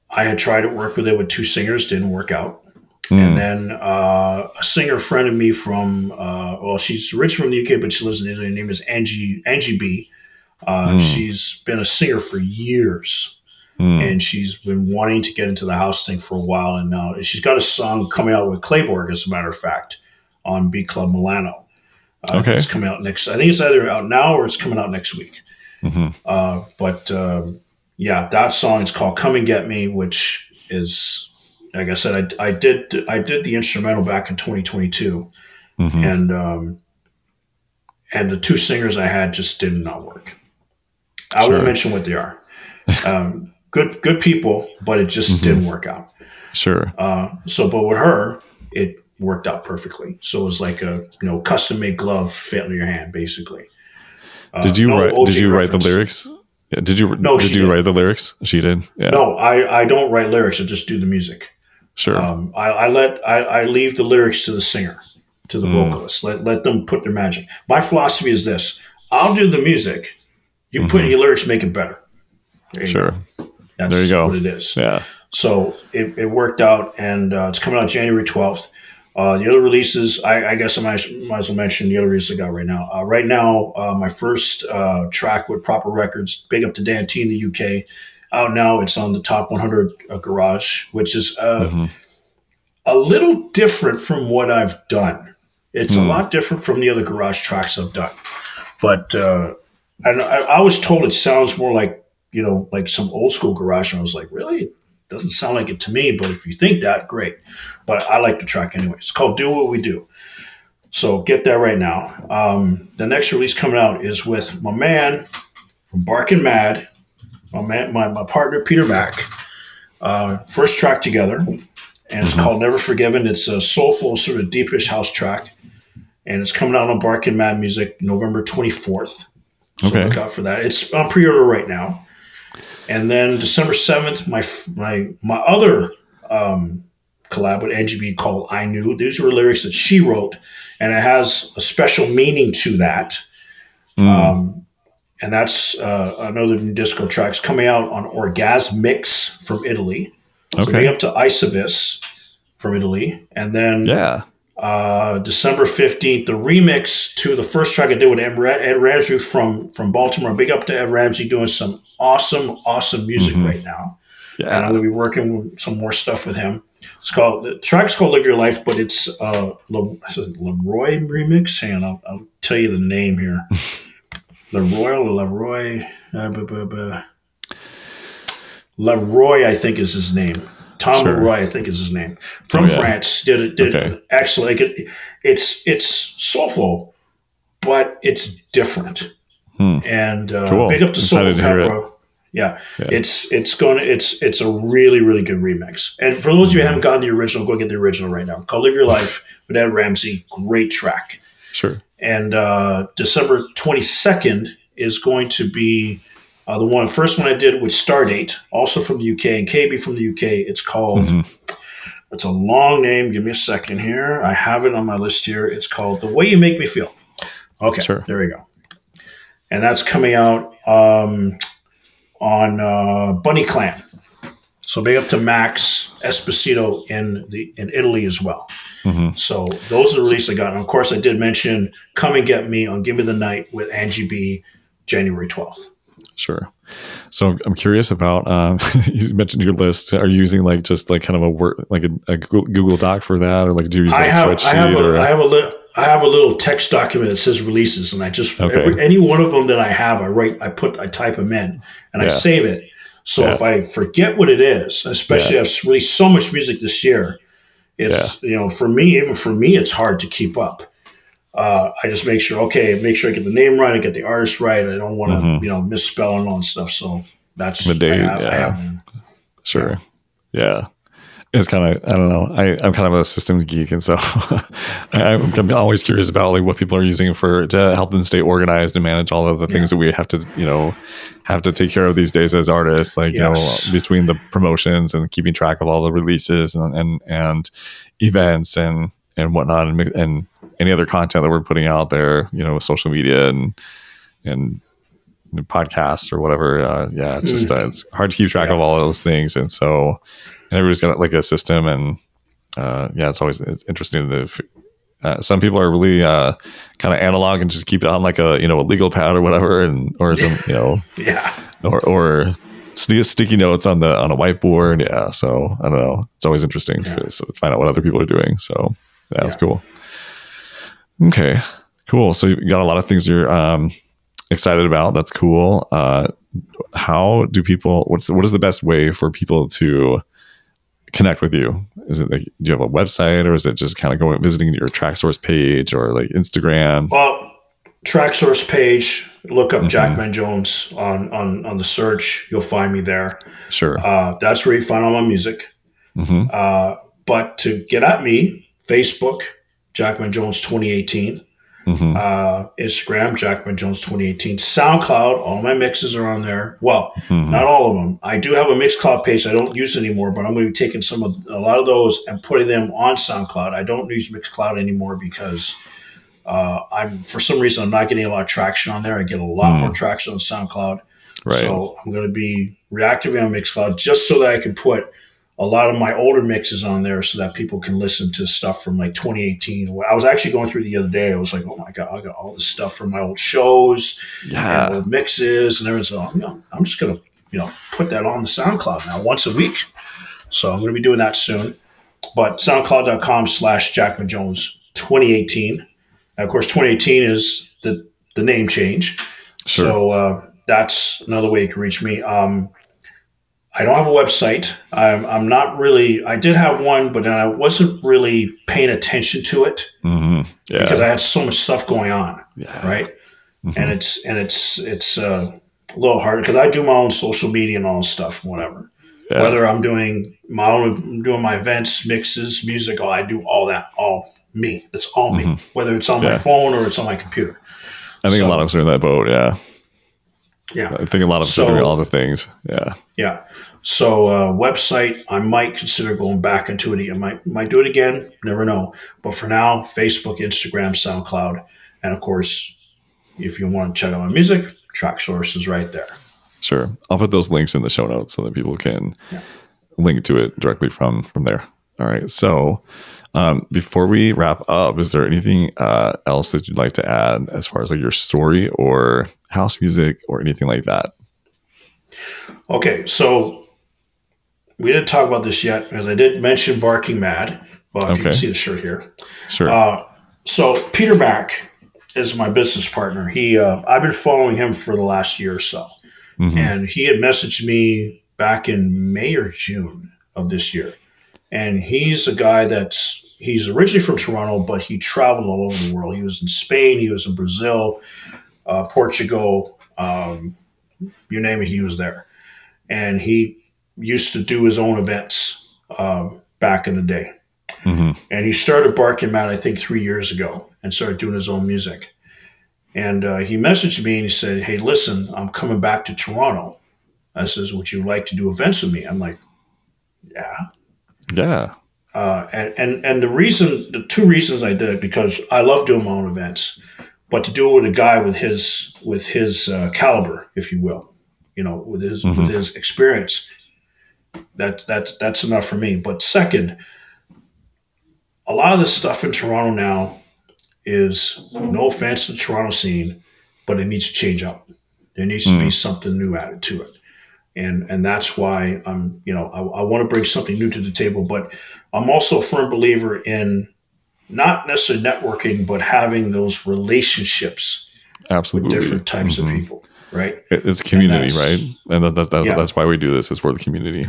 [SPEAKER 2] I had tried to work with it with two singers, didn't work out. Mm. And then uh, a singer friend of me from, uh, well, she's rich from the UK, but she lives in Italy. Her name is Angie Angie B. Uh, mm. She's been a singer for years. Mm. And she's been wanting to get into the house thing for a while, and now she's got a song coming out with Clayborg, as a matter of fact, on B Club Milano. Uh, okay, it's coming out next. I think it's either out now or it's coming out next week. Mm-hmm. Uh, but um, yeah, that song is called "Come and Get Me," which is, like I said, I, I did I did the instrumental back in 2022, mm-hmm. and um, and the two singers I had just did not work. I sure. won't mention what they are. Um, good good people, but it just mm-hmm. didn't work out.
[SPEAKER 1] Sure.
[SPEAKER 2] Uh, so, but with her, it worked out perfectly. So it was like a you know custom made glove fit in your hand, basically.
[SPEAKER 1] Uh, did you no write? OJ did you reference. write the lyrics? Yeah, did you? No, did you did. write the lyrics? She did. Yeah.
[SPEAKER 2] No, I I don't write lyrics. I just do the music.
[SPEAKER 1] Sure.
[SPEAKER 2] Um, I, I, let I, I leave the lyrics to the singer, to the mm. vocalist. Let let them put their magic. My philosophy is this: I'll do the music. You mm-hmm. put in your lyrics, make it better.
[SPEAKER 1] sure. Go. That's there you go.
[SPEAKER 2] what it is.
[SPEAKER 1] Yeah.
[SPEAKER 2] So it, it worked out, and uh, it's coming out January 12th. Uh, the other releases, I, I guess I might, might, as well mention the other releases I got right now. Uh, right now, uh, my first uh, track with Proper Records, big up to Dan T in the UK. Out now, it's on the top 100 uh, garage, which is mm-hmm. a little different from what I've done. It's mm. a lot different from the other garage tracks I've done. But and I, I was told it sounds more like you know, like some old school garage. And I was like, really? Doesn't sound like it to me, but if you think that, great. But I like the track anyway. It's called Do What We Do. So get that right now. Um, the next release coming out is with my man from Barking Mad, my man, my, my partner Peter Mack. Uh, first track together, and it's called Never Forgiven. It's a soulful, sort of deepish house track, and it's coming out on Barking Mad Music November twenty fourth. So okay. look out for that. It's on pre-order right now. And then December seventh, my my my other um, collab with Angie B called "I Knew." These were lyrics that she wrote, and it has a special meaning to that. Mm. Um, and that's uh, another new disco tracks coming out on Orgasmix from Italy. So okay. up to Isavis from Italy, and then
[SPEAKER 1] yeah,
[SPEAKER 2] uh, December 15th, the remix to the first track I did with Ed, Ed Ramsey from, from Baltimore. Big up to Ed Ramsey doing some awesome, awesome music mm-hmm. right now. Yeah. And I'm going to be working with some more stuff with him. It's called, the track's called Live Your Life, but it's uh, Le, Leroy remix. Hang on, I'll, I'll, tell you the name here. <laughs> Leroy or Leroy? Uh, buh, buh, buh. Leroy, I think is his name. Tom sure. Leroy, I think is his name, from oh, yeah. France. Did it? Did okay. excellent. Like it, it's it's soulful, but it's different. Hmm. And uh, cool. big up to Soul Pepper. Yeah. yeah. it's it's going to it's it's a really really good remix. And for those of you who haven't gotten the original, go get the original right now. Called "Live Your Life" with Ed Ramsey. Great track.
[SPEAKER 1] Sure.
[SPEAKER 2] And uh, December twenty second is going to be uh, the one first one I did with Stardate, also from the UK, and KB from the UK. It's called. Mm-hmm. It's a long name. Give me a second here. I have it on my list here. It's called "The Way You Make Me Feel." Okay, sure. there we go. And that's coming out um, on uh, Bunny Clan. So big up to Max Esposito in the in Italy as well. Mm-hmm. So those are the releases I got. And of course, I did mention "Come and Get Me" on "Give Me the Night" with Angie B
[SPEAKER 1] January 12th. Sure. So I'm curious about. Um, <laughs> you mentioned your list. Are you using like just like kind of a word, like a, a Google Doc for that, or like do you use
[SPEAKER 2] I have, I have, a, I have a li- I have a little text document that says releases, and I just okay. every, any one of them that I have, I write, I put, I type them in, and yeah. I save it. So yeah. if I forget what it is, especially yeah. I've released so much music this year, it's you know for me, even for me, it's hard to keep up uh, I just make sure, okay, make sure I get the name right, I get the artist right. I don't want to, mm-hmm. you know, misspell and all that stuff. So that's
[SPEAKER 1] the. Have, yeah. sure. Yeah. It's kind of, I don't know. I, I'm kind of a systems geek. And so <laughs> I'm, I'm, always curious about like what people are using for to help them stay organized and manage all of the things that we have to, you know, have to take care of these days as artists, like, yes. you know, between the promotions and keeping track of all the releases and, and, and events and, and whatnot. And, and any other content that we're putting out there, you know, with social media and and podcasts or whatever. Uh, yeah, it's just uh, it's hard to keep track yeah. of all of those things, and so and everybody's got like a system, and uh, yeah, it's always it's interesting to. Uh, some people are really uh, kind of analog and just keep it on like a you know a legal pad or whatever, and or some you know <laughs>
[SPEAKER 2] yeah
[SPEAKER 1] or or sticky notes on the on a whiteboard. Yeah, so I don't know. It's always interesting yeah. to find out what other people are doing. So yeah, that's cool. Okay, cool. So you got a lot of things you're um, excited about. That's cool. Uh, how do people? What's what is the best way for people to connect with you? Is it like do you have a website, or is it just kind of going visiting your Traxsource page, or like Instagram?
[SPEAKER 2] Well, Traxsource page. Look up mm-hmm. Jackman Jones on on on the search. You'll find me there.
[SPEAKER 1] Sure.
[SPEAKER 2] Uh, that's where you find all my music. Mm-hmm. Uh, but to get at me, Facebook Jackman Jones 2018. Mm-hmm. Uh, Instagram, Jackman Jones 2018. SoundCloud, all my mixes are on there. Well, mm-hmm. not all of them. I do have a Mixcloud page I don't use anymore, but I'm going to be taking some of a lot of those and putting them on SoundCloud. I don't use Mixcloud anymore because uh, I'm for some reason I'm not getting a lot of traction on there. I get a lot mm. more traction on SoundCloud. Right. So I'm going to be reactivating on Mixcloud just so that I can put a lot of my older mixes on there so that people can listen to stuff from like 2018. I was actually going through the other day. I was like, oh my God, I got all this stuff from my old shows yeah. and old mixes and everything. So, you know, I'm just going to, you know, put that on the SoundCloud now once a week. So I'm going to be doing that soon. But soundcloud.com slash Jackman Jones 2018. And of course, 2018 is the, the name change. Sure. So uh, that's another way you can reach me. Um, I don't have a website. I'm, I'm not really. I did have one, but then I wasn't really paying attention to it mm-hmm. yeah. because I had so much stuff going on, yeah. right? Mm-hmm. And it's and it's it's uh, a little hard because I do my own social media and all this stuff, whatever. Yeah. Whether I'm doing my own, doing my events, mixes, music, oh, I do all that, all me. It's all me. Mm-hmm. Whether it's on my phone or it's on my computer.
[SPEAKER 1] I think so, a lot of us are in that boat. Yeah.
[SPEAKER 2] Yeah.
[SPEAKER 1] I think a lot of so, all the things. Yeah.
[SPEAKER 2] Yeah. So uh, website, I might consider going back into it. I might might do it again. Never know. But for now, Facebook, Instagram, SoundCloud, and of course, if you want to check out my music, Traxsource is right there.
[SPEAKER 1] Sure. I'll put those links in the show notes so that people can yeah. link to it directly from from there. All right. So um, before we wrap up, is there anything uh, else that you'd like to add as far as like your story or house music or anything like that?
[SPEAKER 2] Okay, so we didn't talk about this yet because I did mention Barking Mad. Well, if okay. you can see the shirt here.
[SPEAKER 1] Sure. Uh,
[SPEAKER 2] so Peter Mack is my business partner. He, uh, I've been following him for the last year or so, mm-hmm. and he had messaged me back in May or June of this year, and he's a guy that's he's originally from Toronto, but he traveled all over the world. He was in Spain, he was in Brazil, uh, Portugal, um, you name it, he was there. And he used to do his own events um, back in the day. Mm-hmm. And he started Barking Mad, I think, three years ago and started doing his own music. And uh, he messaged me and he said, Hey, listen, I'm coming back to Toronto. I says, Would you like to do events with me? I'm like, Yeah.
[SPEAKER 1] Yeah.
[SPEAKER 2] Uh, and, and and the reason, the two reasons I did it because I love doing my own events, but to do it with a guy with his with his uh, caliber, if you will, you know, with his mm-hmm. with his experience, that that's that's enough for me. But second, a lot of the stuff in Toronto now is no offense to the Toronto scene, but it needs to change up. There needs to be something new added to it. And, and that's why I'm, you know, I, I want to bring something new to the table, but I'm also a firm believer in not necessarily networking, but having those relationships
[SPEAKER 1] Absolutely.
[SPEAKER 2] with different types
[SPEAKER 1] Mhm.
[SPEAKER 2] of people, right?
[SPEAKER 1] It's community,
[SPEAKER 2] that's-
[SPEAKER 1] right? And that, that, that,
[SPEAKER 2] Yeah.
[SPEAKER 1] that's why we do this is for the community.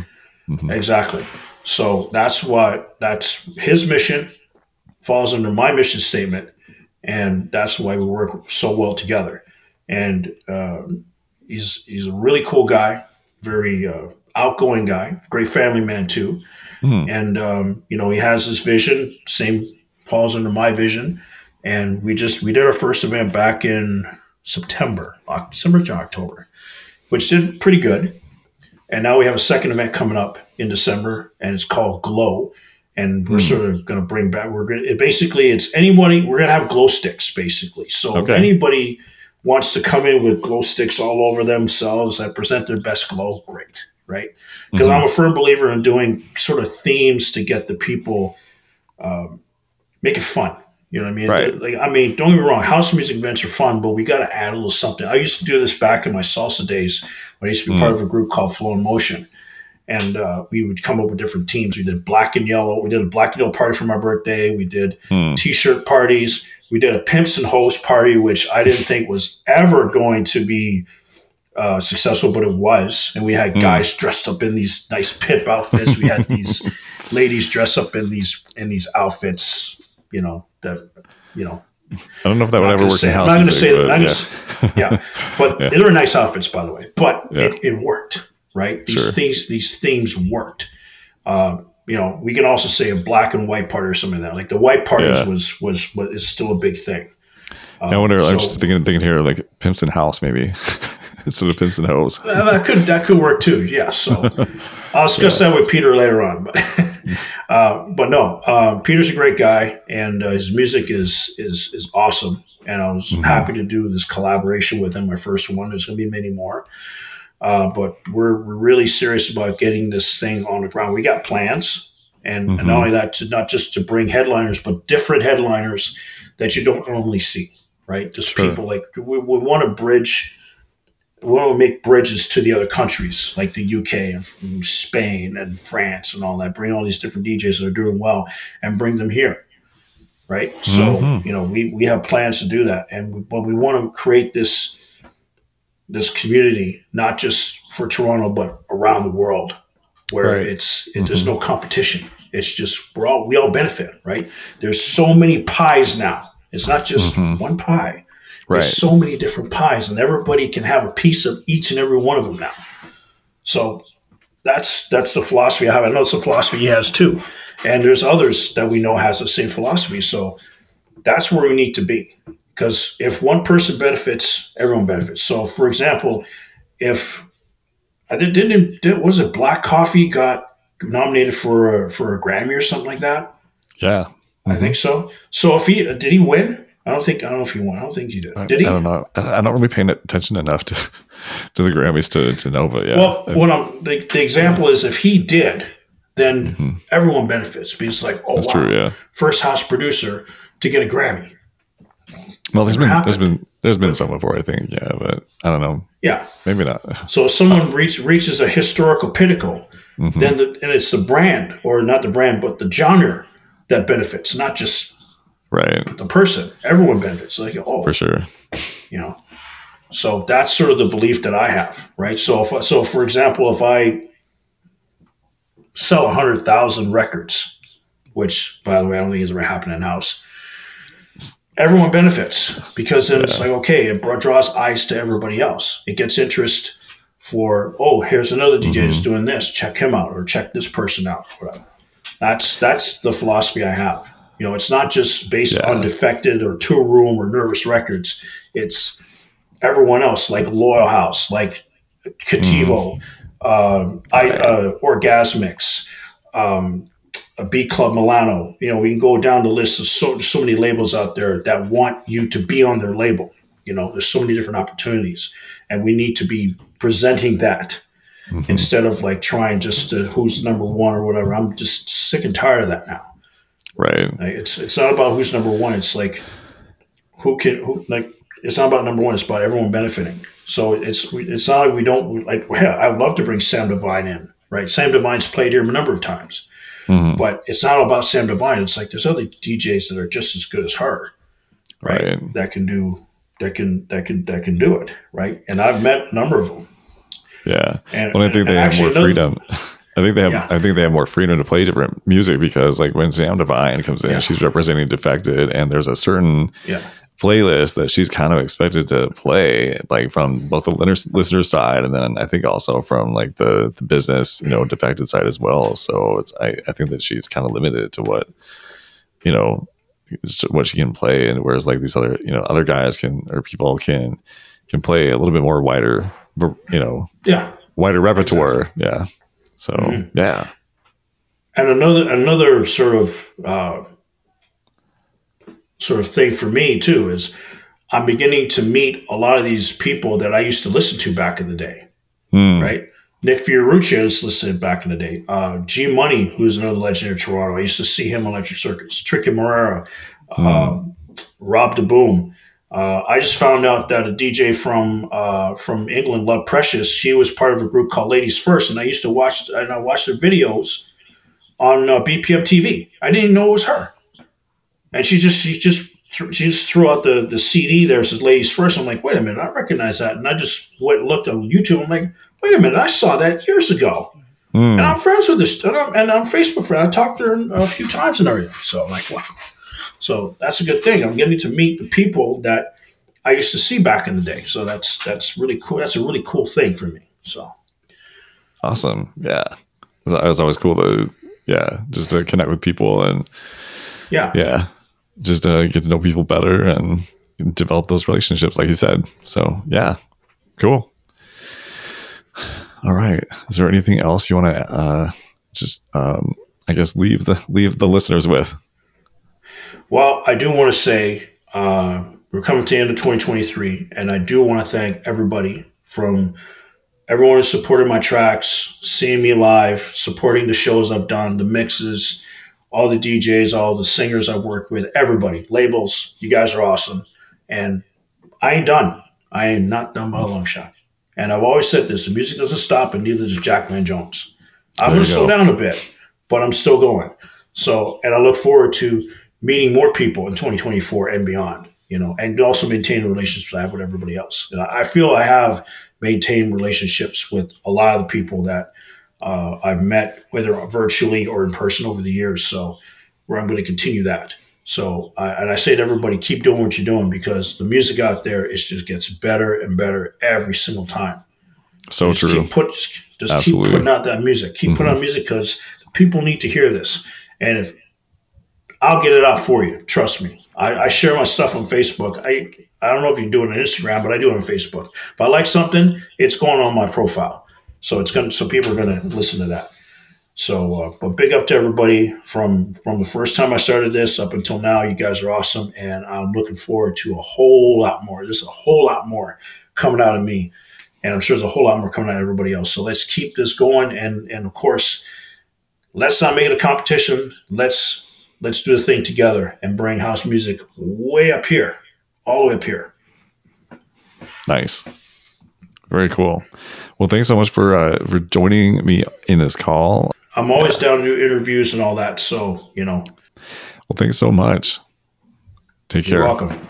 [SPEAKER 1] Mhm.
[SPEAKER 2] Exactly. So that's what that's his mission falls under my mission statement, and that's why we work so well together. And um, he's he's a really cool guy, very uh, outgoing guy, great family man too.
[SPEAKER 1] Hmm.
[SPEAKER 2] And um, you know he has his vision, same falls under my vision. And we just we did our first event back in September, December to October, which did pretty good. And now we have a second event coming up in December, and it's called Glow. And we're
[SPEAKER 1] Hmm.
[SPEAKER 2] sort of going to bring back. We're going to basically it's anybody. We're going to have glow sticks basically. So
[SPEAKER 1] Okay.
[SPEAKER 2] anybody wants to come in with glow sticks all over themselves that present their best glow, great, right? Because
[SPEAKER 1] Mhm.
[SPEAKER 2] I'm a firm believer in doing sort of themes to get the people um, make it fun. You know what I mean?
[SPEAKER 1] Right.
[SPEAKER 2] Like, I mean, don't get me wrong. House music events are fun, but we got to add a little something. I used to do this back in my salsa days when I used to be
[SPEAKER 1] Mm.
[SPEAKER 2] part of a group called Flow in Motion, and uh, we would come up with different teams. We did black and yellow. We did a black and yellow party for my birthday. We did
[SPEAKER 1] Hmm.
[SPEAKER 2] t-shirt parties. We did a pimps and host party, which I didn't think was ever going to be uh, successful, but it was. And we had
[SPEAKER 1] Mm.
[SPEAKER 2] guys dressed up in these nice pimp outfits. We had these <laughs> ladies dressed up in these in these outfits. You know that. You know,
[SPEAKER 1] I don't know if that would ever work
[SPEAKER 2] say. I'm not going to say that.
[SPEAKER 1] but yeah.
[SPEAKER 2] gonna yeah, <laughs> but
[SPEAKER 1] Yeah.
[SPEAKER 2] they were nice outfits, by the way. But
[SPEAKER 1] Yeah.
[SPEAKER 2] it, it worked, right? These
[SPEAKER 1] Sure.
[SPEAKER 2] things, these themes worked. Uh, you know, we can also say a black and white party or something like that. Like the white parties
[SPEAKER 1] Yeah.
[SPEAKER 2] was was was is still a big thing. Um,
[SPEAKER 1] I wonder. I'm just thinking, thinking here, like pimps in house, maybe <laughs> <laughs> instead of pimps hose.
[SPEAKER 2] Uh, that could that could work too. Yeah. So I'll discuss that with Peter later on. But <laughs> uh, but no, um, Peter's a great guy, and uh, his music is is is awesome. And I was
[SPEAKER 1] Mhm.
[SPEAKER 2] happy to do this collaboration with him. My first one. There's going to be many more. Uh, but we're, we're really serious about getting this thing on the ground. We got plans, and, and
[SPEAKER 1] Mhm.
[SPEAKER 2] not only that, to not just to bring headliners, but different headliners that you don't normally see. Right? Just
[SPEAKER 1] Sure.
[SPEAKER 2] people like we, we want to bridge we want to make bridges to the other countries like the UK and Spain and France and all that. Bring all these different DJs that are doing well and bring them here, right? So
[SPEAKER 1] Mhm.
[SPEAKER 2] you know we we have plans to do that, and we, but we want to create this this community not just for Toronto but around the world, where
[SPEAKER 1] Right.
[SPEAKER 2] it's it, there's no competition. It's just we're all we all benefit, right? There's so many pies now. It's not just
[SPEAKER 1] Mhm.
[SPEAKER 2] one pie.
[SPEAKER 1] Right.
[SPEAKER 2] There's so many different pies, and everybody can have a piece of each and every one of them now. So that's that's the philosophy I have. I know it's a philosophy he has too, and there's others that we know has the same philosophy. So that's where we need to be, because if one person benefits, everyone benefits. So, for example, if I did, didn't did, was it Black Coffee got nominated for a, for a Grammy or something like that?
[SPEAKER 1] Yeah.
[SPEAKER 2] I think so. So if he did he win? I don't think I don't know if he won. I don't think he did.
[SPEAKER 1] I,
[SPEAKER 2] Did he?
[SPEAKER 1] I don't know. I'm not really paying attention enough to to the Grammys to, to know, but yeah.
[SPEAKER 2] Well, what I'm the, the example is if he did, then
[SPEAKER 1] Mhm.
[SPEAKER 2] everyone benefits because like, oh
[SPEAKER 1] That's
[SPEAKER 2] wow,
[SPEAKER 1] true. Yeah.
[SPEAKER 2] first house producer to get a Grammy.
[SPEAKER 1] Well, there's been there's been there's been some before, I think. Yeah, but I don't know.
[SPEAKER 2] Yeah.
[SPEAKER 1] Maybe not.
[SPEAKER 2] So if someone reach, reaches a historical pinnacle,
[SPEAKER 1] Mhm.
[SPEAKER 2] then the, and it's the brand or not the brand, but the genre that benefits, not just
[SPEAKER 1] Right.
[SPEAKER 2] the person. Everyone benefits. Like oh,
[SPEAKER 1] For sure.
[SPEAKER 2] you know. So that's sort of the belief that I have, right? So if so, for example, if I sell hundred thousand records, which by the way I don't think has ever happened in house, everyone benefits because then it's like okay, it draws eyes to everybody else. It gets interest for oh, here's another DJ that's mm-hmm. doing this. Check him out or check this person out. Whatever. That's that's the philosophy I have. You know, it's not just based
[SPEAKER 1] Yeah.
[SPEAKER 2] on defected or Toolroom or nervous records. It's everyone else, like Loyal House, like Cativo, um, I, uh, Orgasmics, um, a B Club Milano. You know, we can go down the list. of so so many labels out there that want you to be on their label. You know, there's so many different opportunities, and we need to be presenting that
[SPEAKER 1] Mhm.
[SPEAKER 2] instead of like trying just to who's number one or whatever. I'm just sick and tired of that now.
[SPEAKER 1] Right.
[SPEAKER 2] It's it's not about who's number one. It's like who can who like it's not about number one. It's about everyone benefiting. So it's it's not like we don't like. <laughs> Yeah, I'd love to bring Sam Divine in, right? Sam Divine's played here a number of times, mm-hmm. but it's not about Sam Divine. It's like there's other DJs that are just as good as her, right? right? That can do that can that can that can do it, right? And I've met a number of them.
[SPEAKER 1] Yeah, and, well, I think they have more freedom. <laughs> I think they have. Yeah. I think they have more freedom to play different music because, like, when Sam Divine comes in, yeah. she's representing Defected, and there's a certain
[SPEAKER 2] yeah.
[SPEAKER 1] playlist that she's kind of expected to play, like from both the listener side, and then I think also from like the the business, you know, Defected side as well. So it's I, I think that she's kind of limited to what you know what she can play, and whereas like these other you know other guys can or people can can play a little bit more wider, you know,
[SPEAKER 2] yeah,
[SPEAKER 1] wider repertoire, exactly. yeah. So mm-hmm. yeah.
[SPEAKER 2] And another another sort of uh, sort of thing for me too is I'm beginning to meet a lot of these people that I used to listen to back in the day, mm. right? Nick Fiorucci, I used to back in the day. Uh, G Money, who's another legend in Toronto, I used to see him on Electric Circus. Tricky Morera, mm. uh, Rob DeBoom. Uh, I just found out that a DJ from uh, from England, Love Precious, she was part of a group called Ladies First, and I used to watch and I watched their videos on uh, BPM TV. I didn't even know it was her, and she just she just she just threw out the the CD there says Ladies First. I'm like, wait a minute, I recognize that, and I just went looked on YouTube. I'm like, wait a minute, I saw that years ago. Mm. And I'm friends with this, and I'm, and I'm Facebook friend. I talked to her a few times and everything. So I'm like, wow. So that's a good thing. I'm getting to meet the people that I used to see back in the day. So that's that's really cool. That's a really cool thing for me. So
[SPEAKER 1] awesome. Yeah, it was always cool to yeah just to connect with people and
[SPEAKER 2] yeah
[SPEAKER 1] yeah just to get to know people better and develop those relationships, like you said. So yeah, cool. All right. Is there anything else you want to uh, just um, I guess leave the leave the listeners with?
[SPEAKER 2] Well, I do want to say uh, we're coming to the end of 2023, and I do want to thank everybody from everyone who supported my tracks, seeing me live, supporting the shows I've done, the mixes, all the DJs, all the singers I've worked with, everybody, labels. You guys are awesome, and I ain't done. I ain't not done by a long shot. And I've always said this: the music doesn't stop, and neither does Jackman Jones. I'm going to slow down a bit, but I'm still going. So, and I look forward to meeting more people in 2024 and beyond, you know, and also maintaining relationships I have with everybody else. And I feel I have maintained relationships with a lot of the people that uh, I've met, whether virtually or in person over the years. So where I'm going to continue that. So, I, and I say to everybody, keep doing what you're doing because the music out there is just gets better and better every single time.
[SPEAKER 1] So
[SPEAKER 2] just
[SPEAKER 1] true.
[SPEAKER 2] Keep put, just keep putting out that music. Keep mm-hmm. putting out music because people need to hear this. And if I'll get it out for you. Trust me. I, I, share my stuff on Facebook. I I don't know if you do it on Instagram, but I do it on Facebook. If I like something, it's going on my profile, so it's going to, so people are going to listen to that. So, uh, but big up to everybody from from the first time I started this up until now. You guys are awesome, and I'm looking forward to a whole lot more. There's a whole lot more coming out of me, and I'm sure there's a whole lot more coming out of everybody else. So let's keep this going, and and of course, let's not make it a competition. Let's let's do the thing together and bring house music way up here, all the way up here.
[SPEAKER 1] Nice. Very cool. Well, thanks so much for uh, for joining me in this call.
[SPEAKER 2] I'm always yeah. down to do interviews and all that. So, you know.
[SPEAKER 1] Well, thanks so much. Take care.
[SPEAKER 2] You're welcome.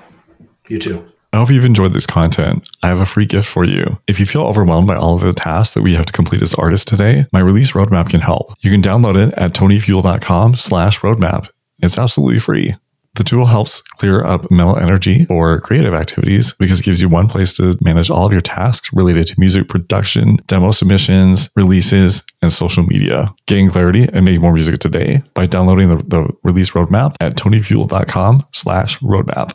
[SPEAKER 2] You too.
[SPEAKER 1] I hope you've enjoyed this content. I have a free gift for you. If you feel overwhelmed by all of the tasks that we have to complete as artists today, my release roadmap can help. You can download it at tonyfuel.com slash roadmap. It's absolutely free. The tool helps clear up mental energy for creative activities because it gives you one place to manage all of your tasks related to music production, demo submissions, releases, and social media. Gain clarity and make more music today by downloading the, the release roadmap at tonyfuel.com slash roadmap.